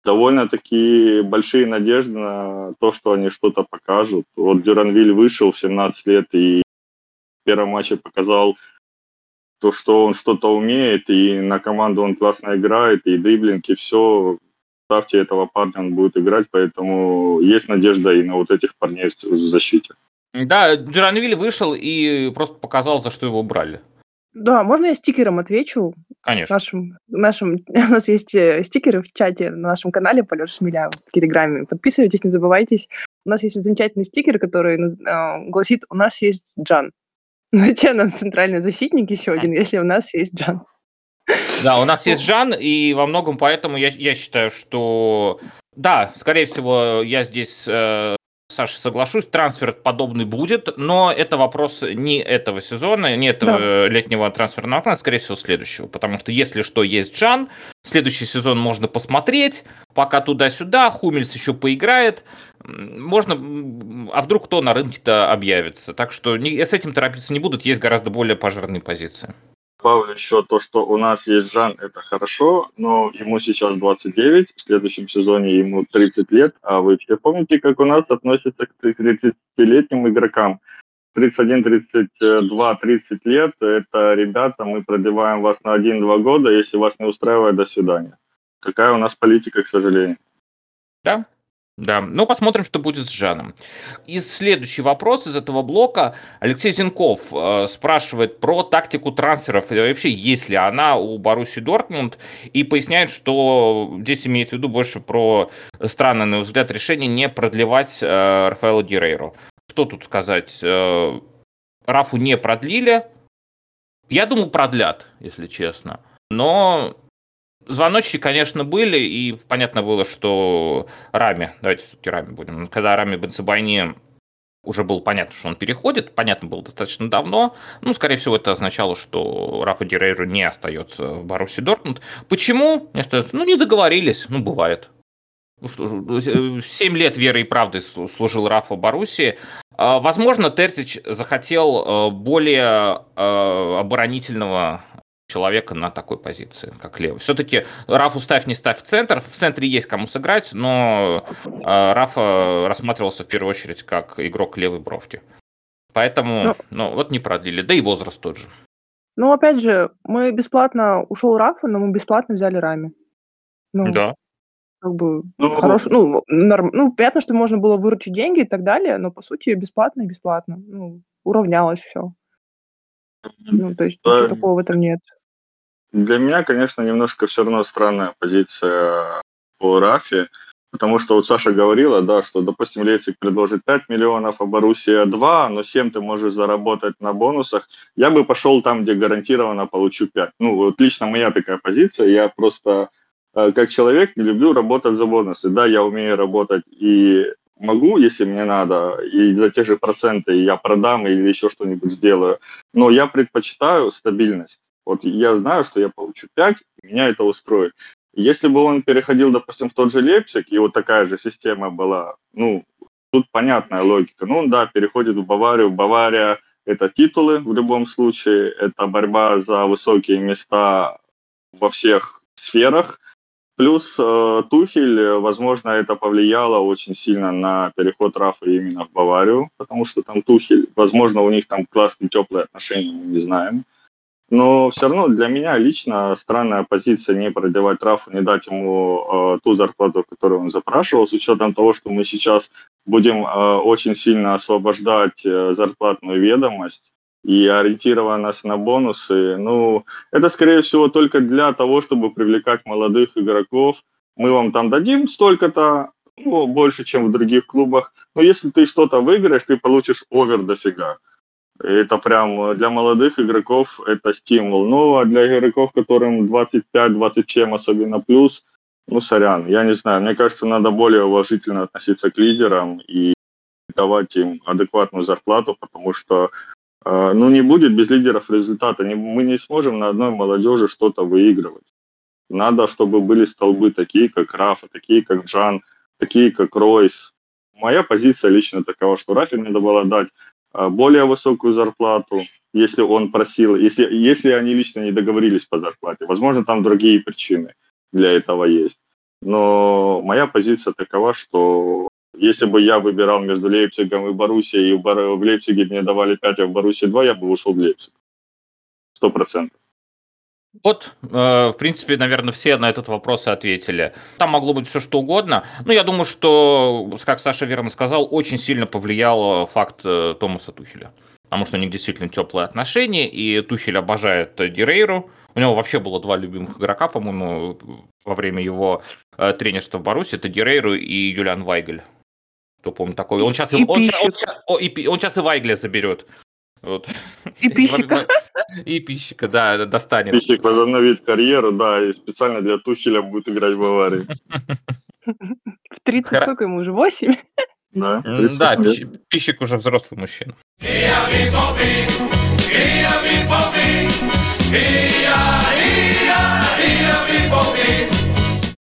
довольно-таки большие надежды на то, что они что-то покажут. Вот Дюранвиль вышел в 17 лет и в первом матче показал то, что он что-то умеет, и на команду он классно играет, и дриблинг, и все. Ставьте этого парня, он будет играть, поэтому есть надежда и на вот этих парней в защите. Да, Дюранвиль вышел и просто показал, за что его брали. Да, можно я стикером отвечу? Конечно. Нашим, нашим, (laughs) у нас есть э, стикеры в чате на нашем канале Полеша Шмеля в Телеграме. Подписывайтесь, не забывайтесь. У нас есть замечательный стикер, который э, гласит «У нас есть Джан». (laughs) Зачем нам центральный защитник еще один, если у нас есть Джан? (laughs) Да, у нас есть Жан, и во многом поэтому я, я считаю, что да, скорее всего, я здесь э, Саша, соглашусь, трансфер подобный будет, но это вопрос не этого сезона, не этого да. летнего трансферного окна, а, скорее всего, следующего. Потому что, если что, есть Джан, следующий сезон можно посмотреть, пока туда-сюда, Хумельс еще поиграет, можно, а вдруг кто на рынке-то объявится. Так что не, с этим торопиться не будут, есть гораздо более пожарные позиции. Добавлю еще то, что у нас есть Жан, это хорошо, но ему сейчас 29, в следующем сезоне ему 30 лет, а вы все помните, как у нас относятся к 30-летним игрокам? 31, 32, 30 лет, это, ребята, мы продлеваем вас на 1-2 года, если вас не устраивает, до свидания. Такая у нас политика, к сожалению. Да, да, ну посмотрим, что будет с Жаном. И следующий вопрос из этого блока. Алексей Зинков э, спрашивает про тактику трансферов, и вообще есть ли она у Баруси Дортмунд, и поясняет, что здесь имеет в виду больше про странное, на взгляд, решение не продлевать э, Рафаэла Герейру. Что тут сказать? Э, Рафу не продлили. Я думал, продлят, если честно. Но звоночки, конечно, были, и понятно было, что Рами, давайте все-таки Рами будем, когда Рами Бенцебайни уже было понятно, что он переходит, понятно было достаточно давно, ну, скорее всего, это означало, что Рафа Дирейру не остается в Баруси Дортмунд. Почему? Не остается? Ну, не договорились, ну, бывает. Ну, что, 7 лет веры и правды служил Рафа Баруси. А, возможно, Терзич захотел э, более э, оборонительного человека на такой позиции, как левый. Все-таки Рафу ставь, не ставь в центр. В центре есть кому сыграть, но э, Рафа рассматривался в первую очередь как игрок левой бровки. Поэтому, ну, ну вот не продлили. Да и возраст тот же. Ну, опять же, мы бесплатно ушел Рафа, но мы бесплатно взяли Рами. Ну, да. Как бы ну, хорош, ну, норм, ну, понятно, что можно было выручить деньги и так далее, но по сути бесплатно и бесплатно. Ну, уравнялось все. Ну, то есть ничего такого в этом нет. Для меня, конечно, немножко все равно странная позиция по Рафе, потому что вот Саша говорила, да, что, допустим, Лейпциг предложит 5 миллионов, а Боруссия 2, но 7 ты можешь заработать на бонусах. Я бы пошел там, где гарантированно получу 5. Ну, вот лично моя такая позиция, я просто э, как человек не люблю работать за бонусы. Да, я умею работать и могу, если мне надо, и за те же проценты я продам или еще что-нибудь сделаю, но я предпочитаю стабильность. Вот я знаю, что я получу 5, и меня это устроит. Если бы он переходил, допустим, в тот же Лейпциг, и вот такая же система была, ну, тут понятная логика. Ну, да, переходит в Баварию. Бавария – это титулы в любом случае, это борьба за высокие места во всех сферах. Плюс э, Тухель, возможно, это повлияло очень сильно на переход Рафа именно в Баварию, потому что там Тухель, возможно, у них там классные теплые отношения, мы не знаем. Но все равно для меня лично странная позиция не продевать Рафу, не дать ему э, ту зарплату, которую он запрашивал, с учетом того, что мы сейчас будем э, очень сильно освобождать э, зарплатную ведомость и ориентированность на бонусы. Ну, это, скорее всего, только для того, чтобы привлекать молодых игроков. Мы вам там дадим столько-то, ну, больше, чем в других клубах. Но если ты что-то выиграешь, ты получишь овер дофига. Это прям э, для молодых игроков это стимул. Ну, а для игроков, которым 25-27, особенно плюс, ну, сорян, я не знаю. Мне кажется, надо более уважительно относиться к лидерам и давать им адекватную зарплату, потому что э, ну, не будет без лидеров результата. Не, мы не сможем на одной молодежи что-то выигрывать. Надо, чтобы были столбы такие, как Рафа, такие, как Джан, такие, как Ройс. Моя позиция лично такова, что Рафе надо было дать более высокую зарплату, если он просил, если, если они лично не договорились по зарплате. Возможно, там другие причины для этого есть. Но моя позиция такова, что если бы я выбирал между Лейпцигом и Боруссией, и в Лейпциге мне давали 5, а в Боруссии 2, я бы ушел в Лейпциг. Сто процентов. Вот, э, в принципе, наверное, все на этот вопрос ответили. Там могло быть все что угодно. Но я думаю, что, как Саша верно сказал, очень сильно повлиял факт э, Томаса Тухеля. Потому что у них действительно теплые отношения, и Тухель обожает Дирейру. У него вообще было два любимых игрока, по-моему, во время его э, тренерства в Баруси. Это Дирейру и Юлиан Вайгель. Кто помнит такой? Он сейчас и, он, он, он, он, он сейчас и Вайгля заберет. Вот. И (laughs) пищика. И пищика, да, достанет. Пищик возобновит карьеру, да, и специально для Тухеля будет играть в Баварии. (laughs) В 30 сколько ему уже? 8? Да, да пищик уже взрослый мужчина.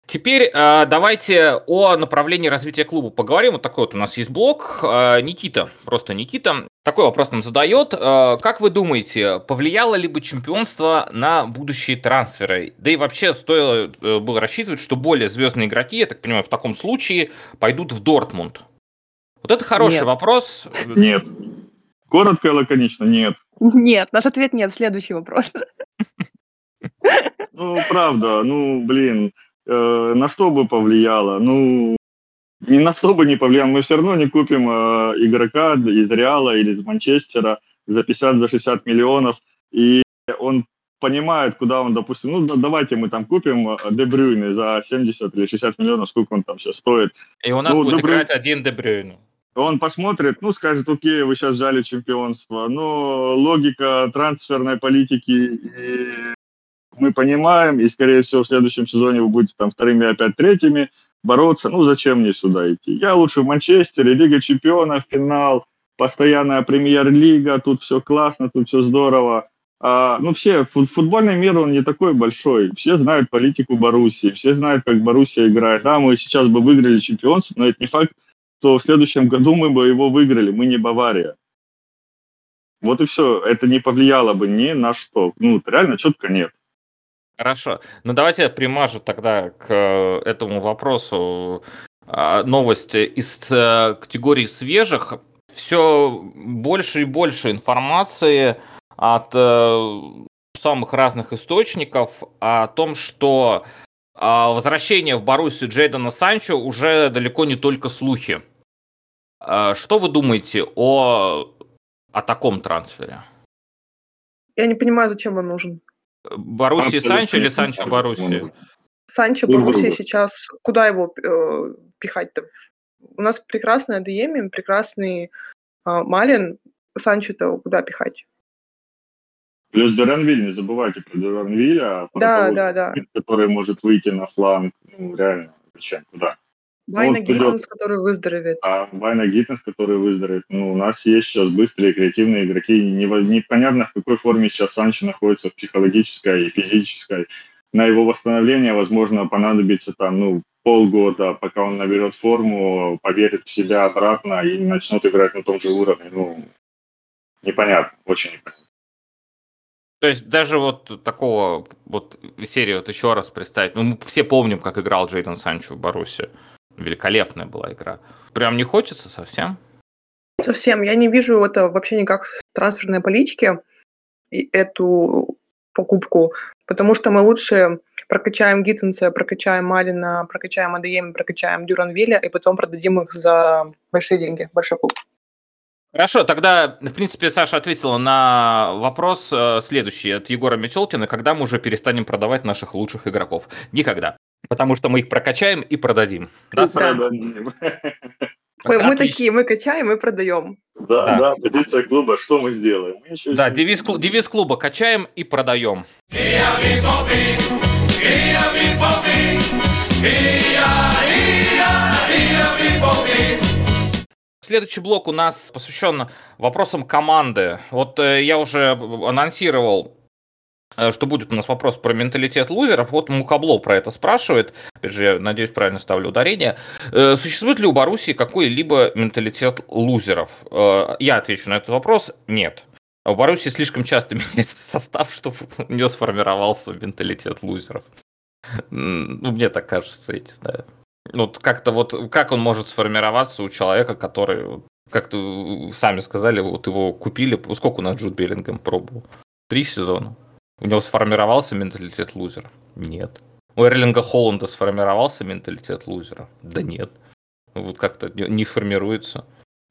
Теперь э, давайте о направлении развития клуба поговорим. Вот такой вот у нас есть блог. Э, Никита, просто Никита, такой вопрос нам задает. Э, как вы думаете, повлияло ли бы чемпионство на будущие трансферы? Да и вообще стоило э, было рассчитывать, что более звездные игроки, я так понимаю, в таком случае пойдут в Дортмунд. Вот это хороший Нет. вопрос. Нет. Коротко и лаконично, нет. (laughs) Нет, наш ответ нет. Следующий вопрос. Ну, правда, ну, блин, э, на что бы повлияло? Ну, ни на что бы не повлияло. Мы все равно не купим э, игрока из Реала или из Манчестера за 50-60 за миллионов, и он понимает, куда он, допустим, ну, давайте мы там купим э, Дебрюйны за 70 или 60 миллионов, сколько он там сейчас стоит. И у нас ну, будет Дебрюйн... играть один Дебрюйн. Он посмотрит, ну, скажет, окей, вы сейчас жали чемпионство, но логика трансферной политики и мы понимаем, и, скорее всего, в следующем сезоне вы будете там вторыми, опять третьими бороться. Ну, зачем мне сюда идти? Я лучше в Манчестере, Лига чемпионов, финал, постоянная премьер-лига, тут все классно, тут все здорово. А, ну, все, футбольный мир, он не такой большой. Все знают политику Боруссии, все знают, как Боруссия играет. Да, мы сейчас бы выиграли чемпионство, но это не факт, что в следующем году мы бы его выиграли. Мы не Бавария. Вот и все. Это не повлияло бы ни на что. Ну, реально четко нет. Хорошо. Ну, давайте я примажу тогда к э, этому вопросу а, новости из э, категории свежих. Все больше и больше информации от э, самых разных источников о том, что а, возвращение в Боруссию Джейдена Санчо уже далеко не только слухи. А, что вы думаете о, о таком трансфере? Я не понимаю, зачем он нужен. Боруссия Санчо или Санчо Боруссия? Санчо Боруссия сейчас, куда его э, пихать-то? У нас прекрасный Адеемин, прекрасный э, Малин, Санчо-то куда пихать? Плюс Дуранвиль, не забывайте про Дуранвиля, про да, да, да. который может выйти на фланг, ну, реально, зачем, куда? Вайна ну, Гиттенс, который выздоровеет. А Вайна Гиттенс, который выздоровеет. Ну, у нас есть сейчас быстрые, креативные игроки. Непонятно, в какой форме сейчас Санчо находится, в психологической и физической. На его восстановление, возможно, понадобится там, ну, полгода, пока он наберет форму, поверит в себя обратно и начнет играть на том же уровне. Ну, непонятно, очень непонятно. То есть даже вот такого вот серии вот еще раз представить. Ну, мы все помним, как играл Джейден Санчо в Барусе великолепная была игра. Прям не хочется совсем? Совсем. Я не вижу это вообще никак в трансферной политике, и эту покупку, потому что мы лучше прокачаем Гиттенса, прокачаем Малина, прокачаем Адеем, прокачаем Дюранвиля, и потом продадим их за большие деньги, большой клуб. Хорошо, тогда, в принципе, Саша ответила на вопрос э, следующий от Егора Метелкина, когда мы уже перестанем продавать наших лучших игроков. Никогда. Потому что мы их прокачаем и продадим. Да, да. Мы, мы такие, мы качаем и продаем. Да, да, да, позиция клуба, что мы сделаем? Мы еще да, девиз, девиз клуба качаем и продаем. Следующий блок у нас посвящен вопросам команды. Вот э, я уже анонсировал что будет у нас вопрос про менталитет лузеров. Вот Мукабло про это спрашивает. Опять же, я надеюсь, правильно ставлю ударение. Э, существует ли у Боруссии какой-либо менталитет лузеров? Э, я отвечу на этот вопрос. Нет. У Боруссии слишком часто (laughs) меняется состав, чтобы у нее сформировался менталитет лузеров. Ну, мне так кажется, я не знаю. Вот как-то вот, как он может сформироваться у человека, который, как то сами сказали, вот его купили, сколько у нас Джуд Беллингем пробовал? Три сезона. У него сформировался менталитет лузера? Нет. У Эрлинга Холланда сформировался менталитет лузера? Да нет. Вот как-то не формируется.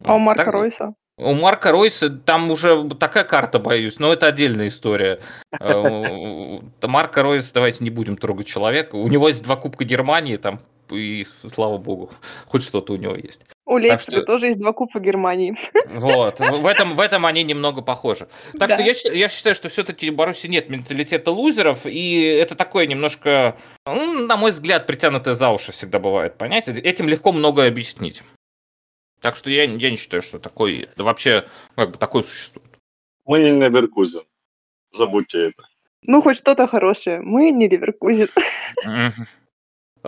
А у Марка так, Ройса? У Марка Ройса там уже такая карта, боюсь, но это отдельная история. Э, Марка Ройса, давайте не будем трогать человека. У него есть два Кубка Германии, там и слава богу, хоть что-то у него есть. У Лейпцига что... тоже есть два кубка Германии. Вот, в этом, в этом они немного похожи. Так да. что я, я считаю, что все-таки в Баруси нет менталитета лузеров, и это такое немножко, ну, на мой взгляд, притянутое за уши всегда бывает понятие. Этим легко многое объяснить. Так что я, я не считаю, что такой, да вообще, как бы такое существует. Мы не Ливеркузен. Забудьте это. Ну, хоть что-то хорошее. Мы не Ливеркузен.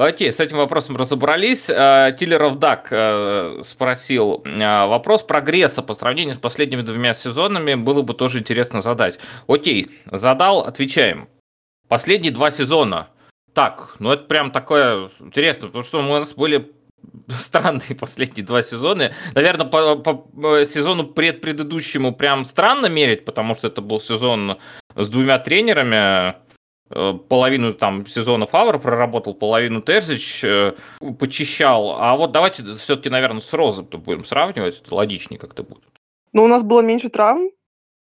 Окей, с этим вопросом разобрались. Тиллеров Дак э, спросил э, вопрос прогресса по сравнению с последними двумя сезонами. Было бы тоже интересно задать. Окей, задал, отвечаем. Последние два сезона. Так, ну это прям такое интересно, потому что у нас были (laughs) странные последние два сезона. Наверное, по, по сезону предпредыдущему прям странно мерить, потому что это был сезон с двумя тренерами. Э, половину там сезона Фавр проработал, половину Терзич э, почищал. А вот давайте все-таки, наверное, с Розом будем сравнивать. Это логичнее как-то будет. Ну, у нас было меньше травм.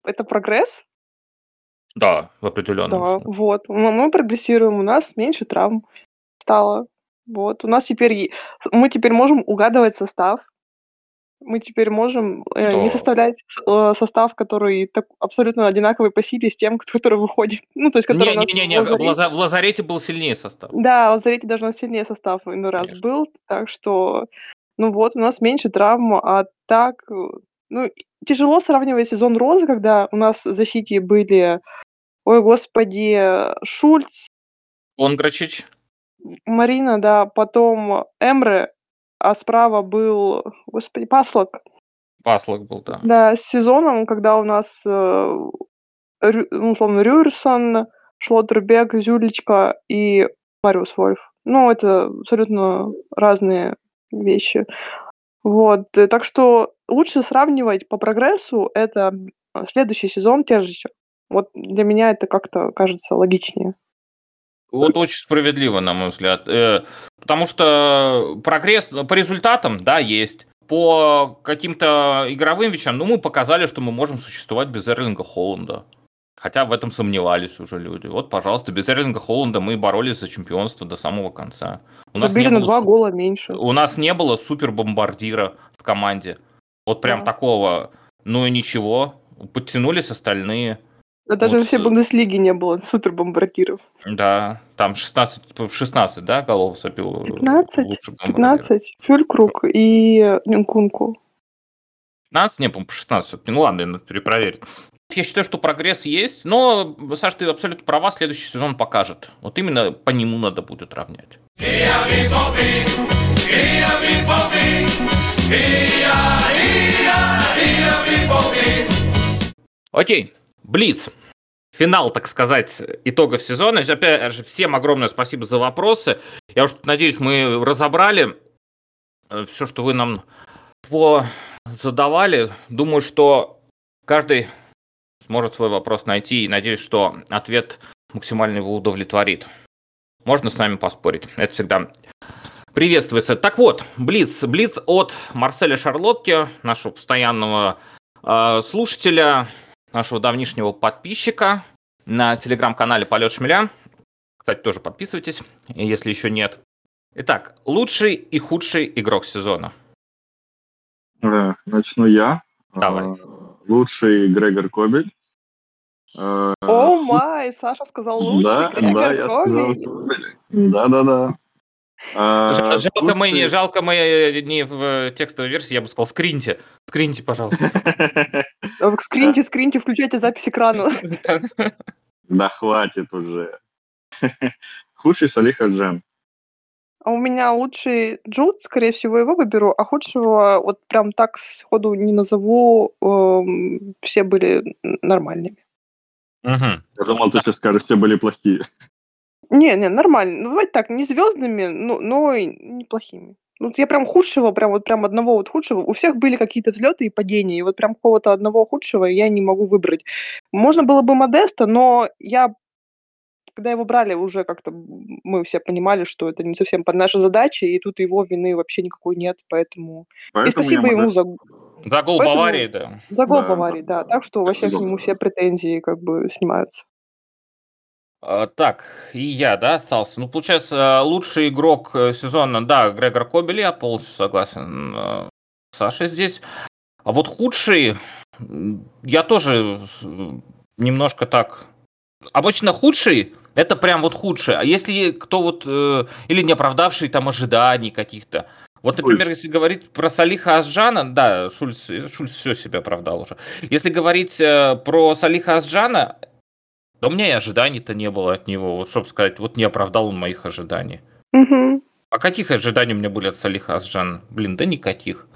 Это прогресс. Да, в определенном. Да, вот. Мы, мы прогрессируем, у нас меньше травм стало. Вот. У нас теперь... Мы теперь можем угадывать состав. Мы теперь можем э, не составлять э, состав, который так, абсолютно одинаковый по силе с тем, (laughs) который выходит. Ну, то есть, который не, у нас не, не, не, в, лазарете. в лазарете был сильнее состав. Да, в лазарете даже у нас сильнее состав иной раз Конечно. был. Так что, ну вот, у нас меньше травм, а так... Ну, тяжело сравнивать сезон Розы, когда у нас в защите были, ой, господи, Шульц. Онграчич. Марина, да, потом Эмре, а справа был, господи, Паслок. Паслок был, да. Да, с сезоном, когда у нас, э, ну, условно, Рюрсон, Шлоттербек, Зюлечка и Мариус Вольф. Ну, это абсолютно разные вещи. Вот, так что лучше сравнивать по прогрессу это следующий сезон Тержича. Вот для меня это как-то кажется логичнее. Вот очень справедливо, на мой взгляд. Э, потому что прогресс по результатам, да, есть. По каким-то игровым вещам, ну, мы показали, что мы можем существовать без Эрлинга Холланда. Хотя в этом сомневались уже люди. Вот, пожалуйста, без Эрлинга Холланда мы боролись за чемпионство до самого конца. У Забили на два гола меньше. У нас не было супер бомбардира в команде. Вот прям да. такого. Ну и ничего. Подтянулись остальные. Да даже вот. все Бундеслиги не было супер бомбардиров. Да, там 16, 16 да, голов забил. 15, 15. Фюлькруг и Нюнкунку. 15? Не, по-моему, 16. Ну ладно, надо перепроверить. Я считаю, что прогресс есть, но, Саш, ты абсолютно права, следующий сезон покажет. Вот именно по нему надо будет равнять. Окей, Блиц. Финал, так сказать, итогов сезона. Опять же, всем огромное спасибо за вопросы. Я уж надеюсь, мы разобрали э, все, что вы нам задавали. Думаю, что каждый сможет свой вопрос найти и надеюсь, что ответ максимально его удовлетворит. Можно с нами поспорить. Это всегда приветствуется. Так вот, Блиц. Блиц от Марселя Шарлотки, нашего постоянного э, слушателя нашего давнишнего подписчика на телеграм-канале Полет Шмеля. Кстати, тоже подписывайтесь, если еще нет. Итак, лучший и худший игрок сезона. Начну я. Давай. Э, лучший Грегор Кобель. Э, О май, Саша сказал лучший да, Грегор да, Кобель. Да-да-да. А, жалко, мы не, жалко мы не в текстовой версии, я бы сказал, скриньте. Скриньте, пожалуйста. (laughs) Скриньте, скриньте, включайте запись экрана. (laughs) Да хватит уже. (laughs) Худший Салих Аджан. А у меня лучший Джуд, скорее всего, его выберу, а худшего вот прям так сходу не назову, эм, все были нормальными. Угу. Я думал, ты сейчас скажешь, все были плохие. Не, не, нормально. Ну, давайте так, не звездными, но, но и неплохими. Ну, вот я прям худшего, прям вот прям одного вот худшего. У всех были какие-то взлеты и падения, и вот прям какого-то одного худшего я не могу выбрать. Можно было бы Модеста, но я когда его брали, уже как-то мы все понимали, что это не совсем под наши задачи, и тут его вины вообще никакой нет, поэтому... поэтому и спасибо ему за... За гол поэтому... Баварии, да. За гол да. Баварии, да. Так что вообще к нему все претензии как бы снимаются. А, так, и я, да, остался. Ну, получается, лучший игрок э, сезона, да, Грегор Кобель, я полностью согласен. Э, Саша здесь. А вот худший, я тоже немножко так... Обычно худший, это прям вот худший. А если кто вот... Э, или не оправдавший там ожиданий каких-то. Вот, например, если говорить про Салиха Асджана, да, Шульц, Шульц все себя оправдал уже. Если говорить про Салиха Асджана, да у меня и ожиданий-то не было от него, вот чтобы сказать, вот не оправдал он моих ожиданий. Угу. А каких ожиданий у меня были от Салиха Асджан? Блин, да никаких.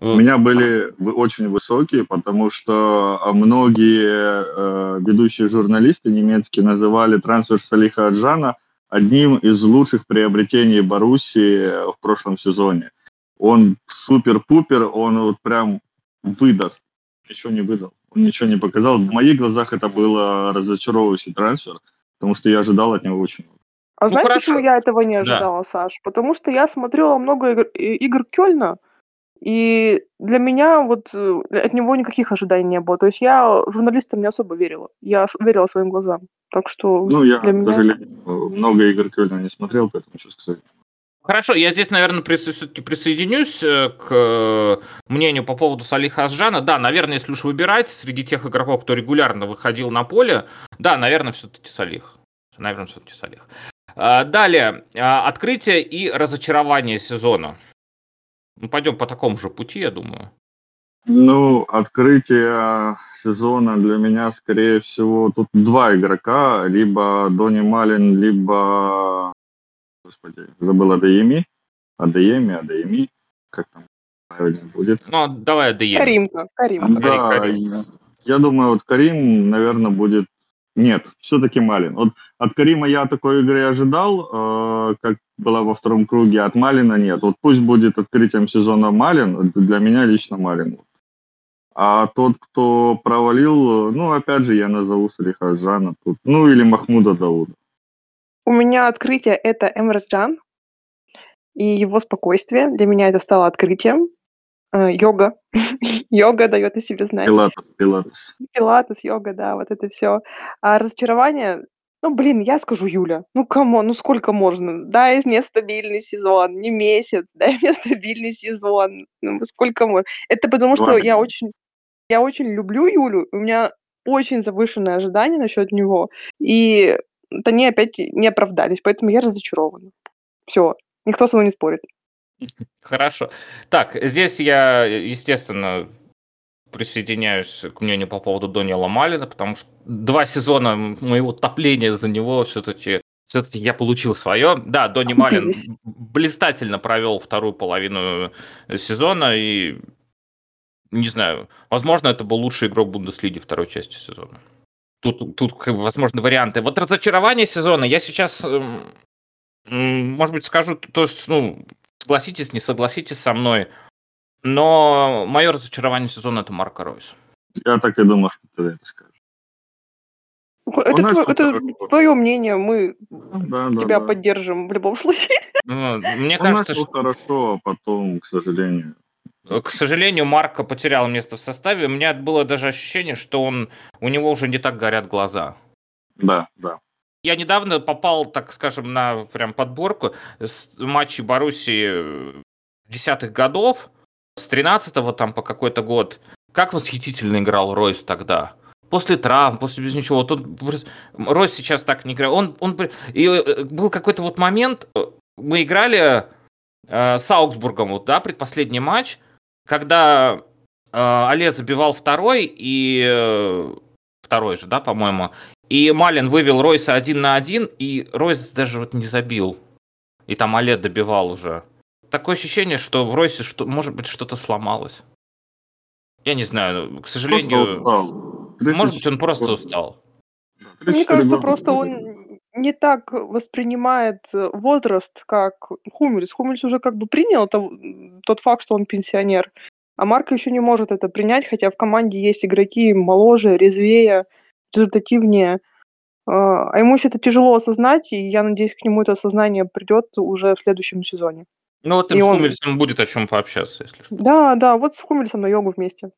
У меня были очень высокие, потому что а, многие э, ведущие журналисты немецкие называли трансфер Салиха Аджана одним из лучших приобретений Баруси в прошлом сезоне. Он супер-пупер, он вот прям выдаст. Еще не выдал, ничего не показал. В моих глазах это было разочаровывающий трансфер, потому что я ожидал от него очень много. А Ну, знаешь, хорошо. почему я этого не Да. ожидала, Саш? Потому что я смотрела много игр, игр Кёльна, и для меня вот э, от него никаких ожиданий не было. То есть я журналистам не особо верила. Я верила своим глазам. Так что Ну, я, для к меня... сожалению, много игр Кёльна не смотрел, поэтому ничего сказать. Хорошо, я здесь, наверное, все-таки присоединюсь э, к э, мнению по поводу Салиха Асжана. Да, наверное, если уж выбирать среди тех игроков, кто регулярно выходил на поле, да, наверное, все-таки Салих. Наверное, все-таки Салих. А, Далее, а, открытие и разочарование сезона. Ну, пойдем по такому же пути, я думаю. Ну, открытие сезона для меня, скорее всего, тут два игрока, либо Дони Малин, либо, господи, забыл Адееми, Адееми, Адееми, как там правильно будет. Ну, давай АДЕ. Каримка, Каримка. Да, Карим. я, я думаю, вот Карим, наверное, будет... Нет, все-таки Малин. Вот от Карима я такой игры ожидал, э, как была во втором круге, от Малина нет. Вот пусть будет открытием сезона Малин, для меня лично Малин. А тот, кто провалил, ну, опять же, я назову Салиха Жана тут. Ну, или Махмуда Дауда. У меня открытие — это Эмрес Джан и его спокойствие. Для меня это стало открытием. Э, Йога. (laughs) Йога дает о себе знать. Пилатес, Пилатес. Пилатес, йога, да, вот это все. А разочарование, ну, блин, я скажу Юля. Ну, кому, ну сколько можно? Дай мне стабильный сезон, не месяц, дай мне стабильный сезон. Ну, сколько можно? Это потому, что Ладно. я очень, я очень люблю Юлю, у меня очень завышенные ожидания насчет него, и вот они опять не оправдались, поэтому я разочарована. Все, никто со мной не спорит. (laughs) Хорошо. Так, здесь я, естественно, присоединяюсь к мнению по поводу Дониела Малина, потому что два сезона моего топления за него все-таки все-таки я получил свое. Да, Донни Малин блистательно провел вторую половину сезона и не знаю, возможно, это был лучший игрок Бундеслиги второй части сезона. Тут, тут возможны варианты. Вот разочарование сезона я сейчас, эм, может быть, скажу, то есть, ну, согласитесь, не согласитесь со мной, но мое разочарование сезона это Марко Ройс. Я так и думал, что ты это скажешь. Это, тво- это твое мнение, мы Да, да, тебя да. поддержим в любом (laughs) случае. Ну, Мне кажется, что, хорошо, а потом, к сожалению, к сожалению, Марко потерял место в составе. У меня было даже ощущение, что он, у него уже не так горят глаза. да, да. Я недавно попал, так скажем, на прям подборку с матчей Боруссии десятых годов, с 13-го там по какой-то год. Как восхитительно играл Ройс тогда. После травм, после без ничего. Вот он Ройс сейчас так не играет. Он, он, и э, был какой-то вот момент, э, мы играли э, с Аугсбургом, вот, да, предпоследний матч, когда э, Але забивал второй, и э, второй же, да, по-моему, и Малин вывел Ройса один на один, и Ройс даже вот не забил. И там Але добивал уже. Такое ощущение, что в Ройсе, что, может быть, что-то сломалось. Я не знаю, к сожалению, может быть, он просто 34 устал. Мне 34 кажется, просто он не так воспринимает э, возраст, как Хумельс. Хумельс уже как бы принял это- тот факт, что он пенсионер. А Марко еще не может это принять, хотя в команде есть игроки моложе, резвее, результативнее. А а ему еще это тяжело осознать, и я надеюсь, к нему это осознание придет уже в следующем сезоне. Ну вот И с он- Хумельсом будет о чем пообщаться, если что. Да, да, вот с Хумельсом на йогу вместе.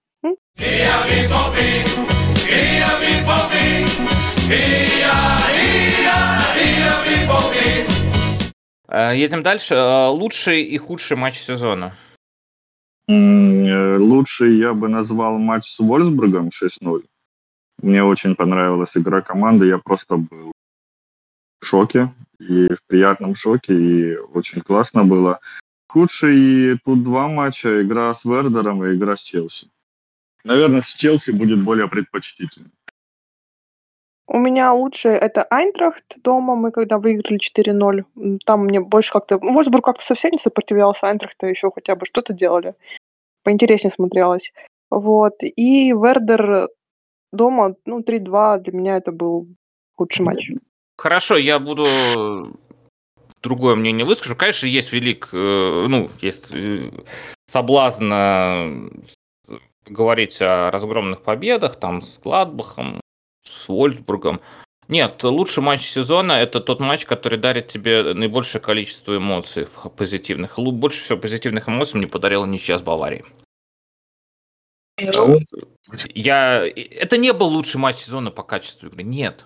Э, Едем дальше. Э, Лучший и худший матч сезона. Э, Лучший я бы назвал матч с Вольсбургом 6-0. Мне очень понравилась игра команды. Я просто был в шоке. И в приятном шоке. И очень классно было. Худший тут два матча. Игра с Вердером и игра с Челси. Наверное, с Челси будет более предпочтительно. У меня лучшее это Айнтрахт дома, мы когда выиграли 4-0. М, Там мне больше как-то... ну, Вольсбург как-то совсем не сопротивлялся, Айнтрахта еще хотя бы что-то делали. Поинтереснее смотрелось. Вот. И Вердер дома, ну, 3-2 для меня это был худший матч. Хорошо, я буду другое мнение выскажу. Конечно, есть велик, э, ну, есть э, соблазн э, говорить о разгромных победах, там, с Гладбахом, с Вольсбургом. Нет, лучший матч сезона – это тот матч, который дарит тебе наибольшее количество эмоций позитивных. Больше всего позитивных эмоций мне подарила ничья с Баварией. Ну, я... Это не был лучший матч сезона по качеству игры, нет.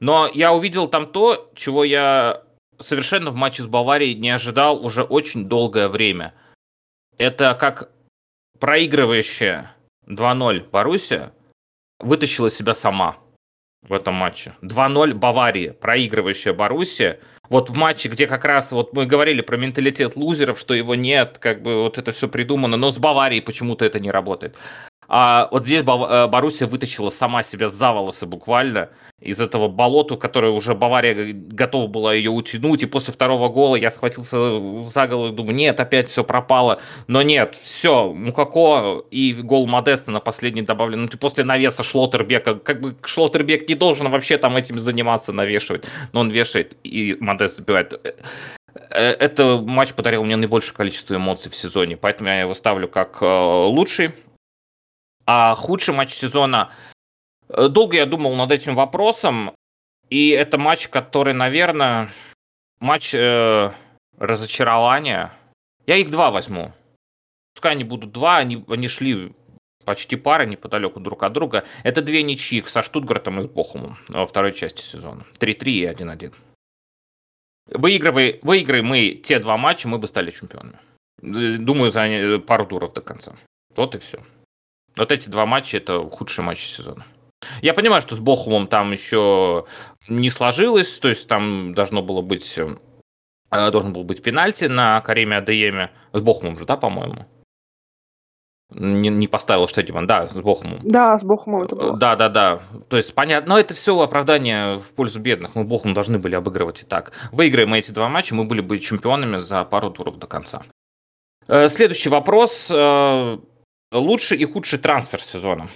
Но я увидел там то, чего я совершенно в матче с Баварией не ожидал уже очень долгое время. Это как проигрывающая 2-0 Боруссия вытащила себя сама в этом матче. 2-0 Бавария, проигрывающая Боруссия. Вот в матче, где как раз вот мы говорили про менталитет лузеров, что его нет, как бы вот это все придумано, но с Баварией почему-то это не работает. А вот здесь э, Боруссия вытащила сама себя за волосы буквально из этого болота, которое уже Бавария готова была ее утянуть. И после второго гола я схватился за голову и думаю, нет, опять все пропало. Но нет, все, Мукако и гол Модеста на последний добавлен. Ну, после навеса Шлоттербека. Как бы Шлоттербек не должен вообще там этим заниматься, навешивать. Но он вешает, и Модест забивает э, э, это матч подарил мне наибольшее количество эмоций в сезоне, поэтому я его ставлю как лучший. А худший матч сезона... Э, долго я думал над этим вопросом, и это матч, который, наверное, матч э, разочарования. Я их два возьму. Пускай они будут два, они, они шли почти пары неподалеку друг от друга. Это две ничьи со Штутгартом и с Бохумом во второй части сезона. 3-3 и 1-1. Выигрывай, выиграй мы те два матча, мы бы стали чемпионами. Э, думаю, за пару туров до конца. Вот и все. Вот эти два матча это худшие матчи сезона. Я понимаю, что с Бохумом там еще не сложилось, то есть там должно было быть э, должен был быть пенальти на Кариме Адееме. С Бохумом же, да, по-моему? Не, не поставил Штедиман, да, с Бохумом. Да, с Бохумом это было. Да, да, да. То есть, понятно, но это все оправдание в пользу бедных. Мы Бохум должны были обыгрывать и так. Выиграем мы эти два матча, мы были бы чемпионами за пару туров до конца. Э, следующий вопрос. Лучший и худший трансфер сезона.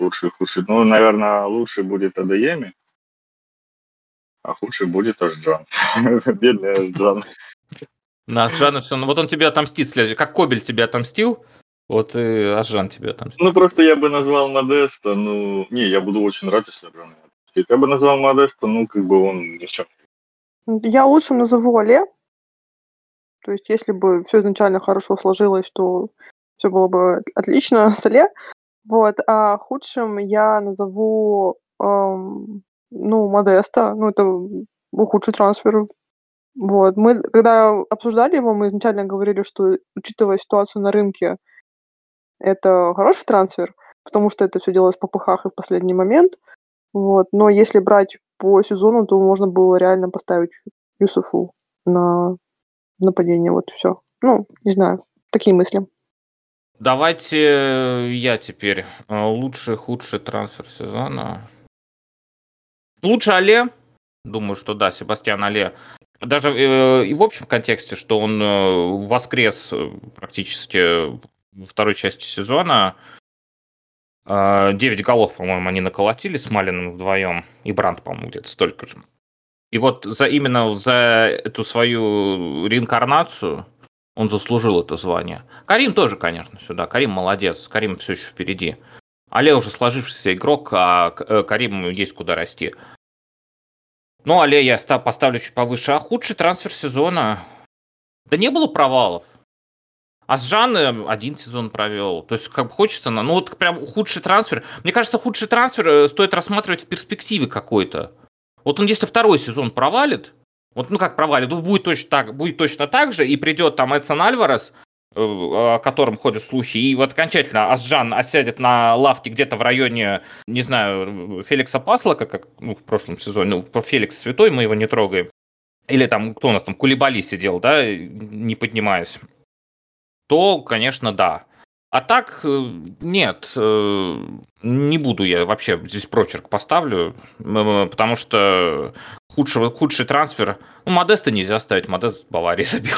Лучший, худший. Ну, наверное, лучший будет Адееми, а худший будет Ашджан. (laughs) Бедный Ашджан. На Ашджана все. Ну вот он тебе отомстит следующий. Как Кобель тебе отомстил, вот и Ашжан тебе отомстит. Ну просто я бы назвал Модеста, ну... Не, я буду очень рад, если Ашжан Я бы назвал Модеста, ну как бы он. Я лучшим назову Але. То есть если бы все изначально хорошо сложилось, то все было бы отлично в столе. Вот, а худшим я назову, эм, ну, Модеста. Ну, это худший трансфер. Вот. Мы, когда обсуждали его, мы изначально говорили, что, учитывая ситуацию на рынке, это хороший трансфер, потому что это все делалось по пыхах и в последний момент. Вот. Но если брать по сезону, то можно было реально поставить Юсуфу на нападение. Вот все. Ну, не знаю. Такие мысли. Давайте э, я теперь. Э, лучший, худший трансфер сезона. Лучше Але. Думаю, что да, Себастьян Але. Даже э, и в общем контексте, что он э, воскрес э, практически во второй части сезона. Э, 9 голов, по-моему, они наколотили с Малиным вдвоем. И Бранд, по-моему, где-то столько же. И вот за именно за эту свою реинкарнацию он заслужил это звание. Карим тоже, конечно, сюда. Карим молодец. Карим все еще впереди. Але уже сложившийся игрок, а э, Кариму есть куда расти. Ну, Але я поставлю чуть повыше. А худший трансфер сезона? Да не было провалов. А с Жан один сезон провел. То есть, как бы хочется, ну вот прям худший трансфер. Мне кажется, худший трансфер э, стоит рассматривать в перспективе какой-то. Вот он если второй сезон провалит, вот, ну как провалит, ну, будет точно так, будет точно так же, и придет там Эдсон Альварес, э, о котором ходят слухи, и вот окончательно Асжан осядет на лавке где-то в районе, не знаю, Феликса Паслока, как ну, в прошлом сезоне, ну, Феликс Святой, мы его не трогаем. Или там, кто у нас там, Кулибали сидел, да, не поднимаясь. То, конечно, да. А так, э, нет, э, не буду я вообще здесь прочерк поставлю, потому что худший, худший трансфер... Ну, Модеста нельзя ставить, Модест Баварии (laughs) забил.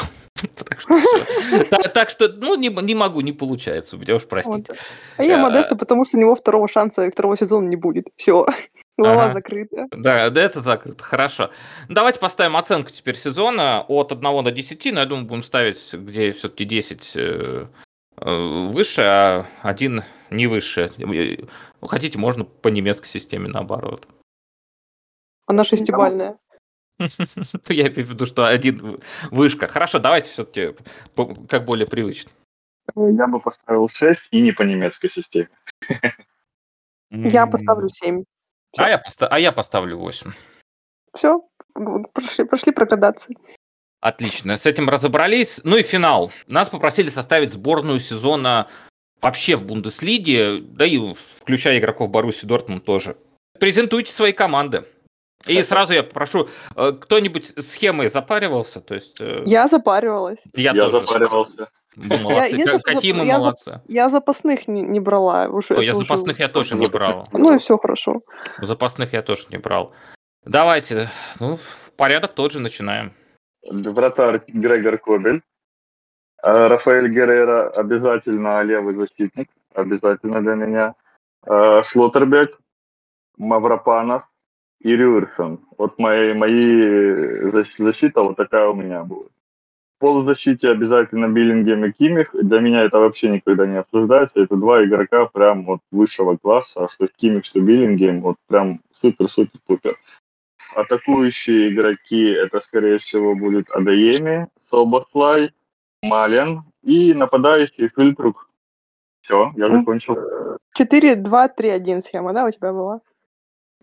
Так что, так что, ну, не, не могу, не получается меня уж, простите. А я Модеста, потому что у него второго шанса, второго сезона не будет. Все, (laughs) глава ага. закрыта. Да, да, это закрыто, хорошо. Давайте поставим оценку теперь сезона от 1 до 10, но я думаю, будем ставить, где все-таки 10 Э, выше, а один не выше. Ну, хотите, можно по немецкой системе наоборот. Она шестибальная. (laughs) Я имею в виду, что один вышка. Хорошо, давайте все-таки как более привычно. Я бы поставил 6 и не по немецкой системе. Я поставлю 7. А я, поста- а я поставлю 8. Все, прошли, прошли про градации. Отлично, с этим разобрались. Ну и финал. Нас попросили составить сборную сезона вообще в Бундеслиге, да и включая игроков Баруси Дортмунд тоже. Презентуйте свои команды. И сразу я попрошу, э, кто-нибудь схемой запаривался? То есть, э, я запаривалась. Я, я тоже. запаривался. Ну, молодцы. Я, Какие мы я молодцы. Я запасных не, не брала. Уже, О, я запасных уже... я тоже не брал. Ну и все хорошо. Запасных я тоже не брал. Давайте, ну, в порядок тот же начинаем вратарь Грегор Кобель. А Рафаэль Геррера обязательно левый защитник, обязательно для меня. А Шлоттербек, Мавропанов и Рюрсон. Вот мои, мои защита вот такая у меня будет. В полузащите обязательно Биллингем и Кимих. Для меня это вообще никогда не обсуждается. Это два игрока прям вот высшего класса. А что Кимих, что Биллингем, вот прям супер-супер-пупер. Атакующие игроки это, скорее всего, будет Адаеми, Собослай, Мален и нападающий Фильтрук. Все, я закончил. 4-2-3-1 схема, да, у тебя была?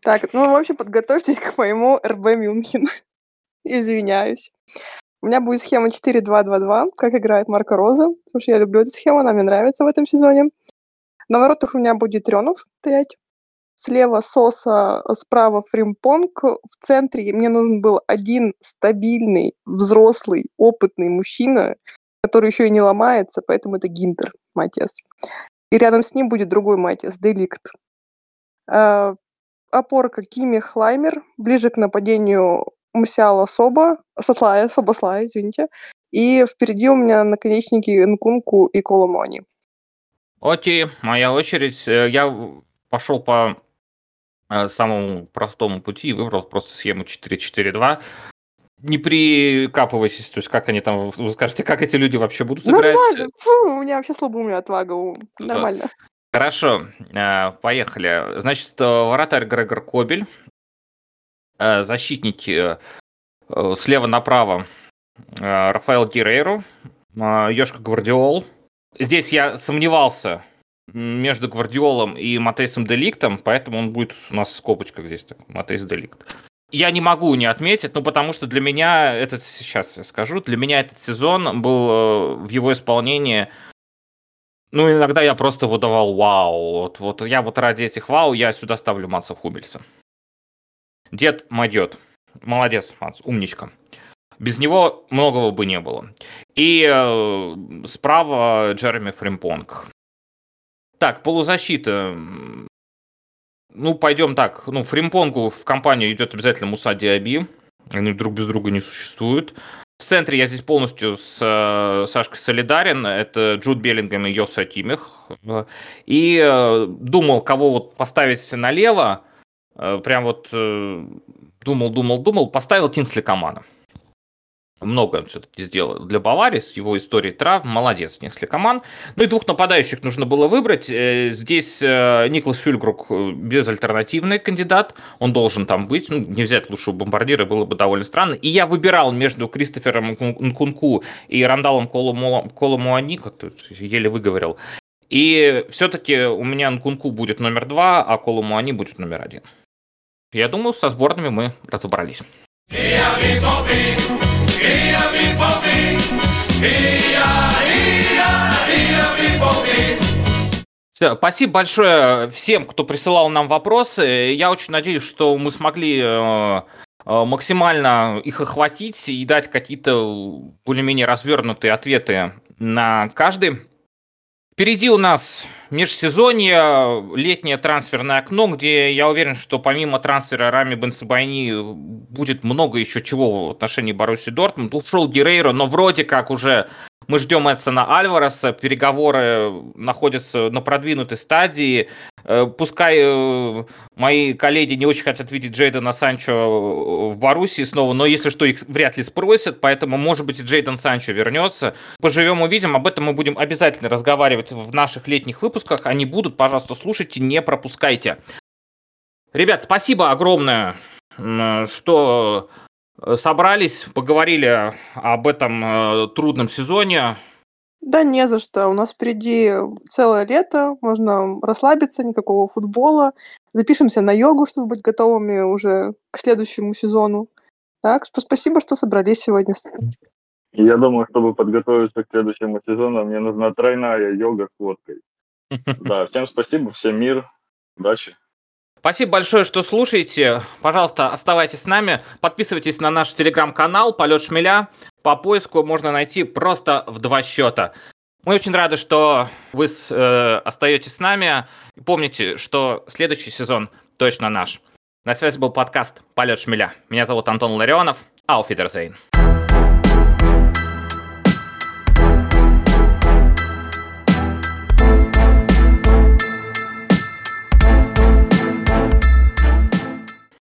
Так, ну, в общем, подготовьтесь к моему РБ Мюнхен. (laughs) Извиняюсь. У меня будет схема 4-2-2-2, как играет Марко Роза, потому что я люблю эту схему, она мне нравится в этом сезоне. На воротах у меня будет Тренов стоять слева Соса, э, справа Фримпонг. В центре мне нужен был один стабильный, взрослый, опытный мужчина, который еще и не ломается, поэтому это Гинтер, Матиас. И рядом с ним будет другой Матиас, Де Лигт. А, опорка Киммих, Лаймер, ближе к нападению Мусиала Соба, Сатлая, Собослаи, извините. И впереди у меня наконечники Нкунку и Коло Муани. Окей, моя очередь. Э, я пошел по э, самому простому пути и выбрал просто схему 4-4-2. Не прикапывайтесь, то есть как они там, вы скажете, как эти люди вообще будут Нормально. играть? Нормально, Фу, у меня вообще слабоумная отвага, нормально. Хорошо, э, поехали. Значит, вратарь Грегор Кобель, э, защитники слева направо Рафаэл Герейро, Йошка Гвардиол. Здесь я сомневался, между Гвардиолом и Матейсом Деликтом, поэтому он будет у нас в скобочках здесь, так, Матейс Деликт. Я не могу не отметить, ну потому что для меня этот, сейчас я скажу, для меня этот сезон был э, в его исполнении ну, иногда я просто выдавал вау. Вот, вот я вот ради этих вау я сюда ставлю Матса Хумельса. Дед Мадьет. Молодец, Мац, умничка. Без него многого бы не было. И э, справа Джереми Фримпонг. Так, полузащита. Ну, пойдем так. Ну, Фримпонгу в компанию идет обязательно Муса Диаби. Они друг без друга не существуют. В центре я здесь полностью с э, Сашкой солидарен. Это Джуд Беллингем и Йозуа Киммих. И э, думал, кого вот поставить налево. Э, прям вот э, думал, думал, думал. Поставил Тинсли Камана много он все-таки сделал для Баварии с его историей травм. Молодец, несли команд. Ну и двух нападающих нужно было выбрать. Э, здесь э, Никлас Фюльгрук э, безальтернативный кандидат. Он должен там быть. Ну, не взять лучшего бомбардира было бы довольно странно. И я выбирал между Кристофером Нкунку и Рандалом Коломуани, как-то еле выговорил. И все-таки у меня Нкунку будет номер два, а Коломуани будет номер один. Я думаю, со сборными мы разобрались. Спасибо большое всем, кто присылал нам вопросы. Я очень надеюсь, что мы смогли э, э, максимально их охватить и дать какие-то более-менее развернутые ответы на каждый Впереди у нас межсезонье, летнее трансферное окно, где я уверен, что помимо трансфера Рами Бенсабайни будет много еще чего в отношении Баруси Дортмунд. Ушел Герейро, но вроде как уже мы ждем Эдсона Альвареса, переговоры находятся на продвинутой стадии. Э, пускай э, мои коллеги не очень хотят видеть Джейдена Санчо в Боруссии снова, но если что, их вряд ли спросят, поэтому, может быть, и Джейден Санчо вернется. Поживем, увидим. Об этом мы будем обязательно разговаривать в наших летних выпусках. Они будут, пожалуйста, слушайте, не пропускайте. Ребят, спасибо огромное, что собрались, поговорили об этом э, трудном сезоне. Да не за что. У нас впереди целое лето, можно расслабиться, никакого футбола. Запишемся на йогу, чтобы быть готовыми уже к следующему сезону. Так что спасибо, что собрались сегодня. Я думаю, чтобы подготовиться к следующему сезону, мне нужна тройная йога с водкой. (laughs) Да, всем спасибо, всем мир, удачи. Спасибо большое, что слушаете. Пожалуйста, оставайтесь с нами. Подписывайтесь на наш телеграм-канал «Полет шмеля». По поиску можно найти просто в два счета. Мы очень рады, что вы э, остаетесь с нами. И помните, что следующий сезон точно наш. На связи был подкаст «Полет шмеля». Меня зовут Антон Ларионов. Ауфидерзейн.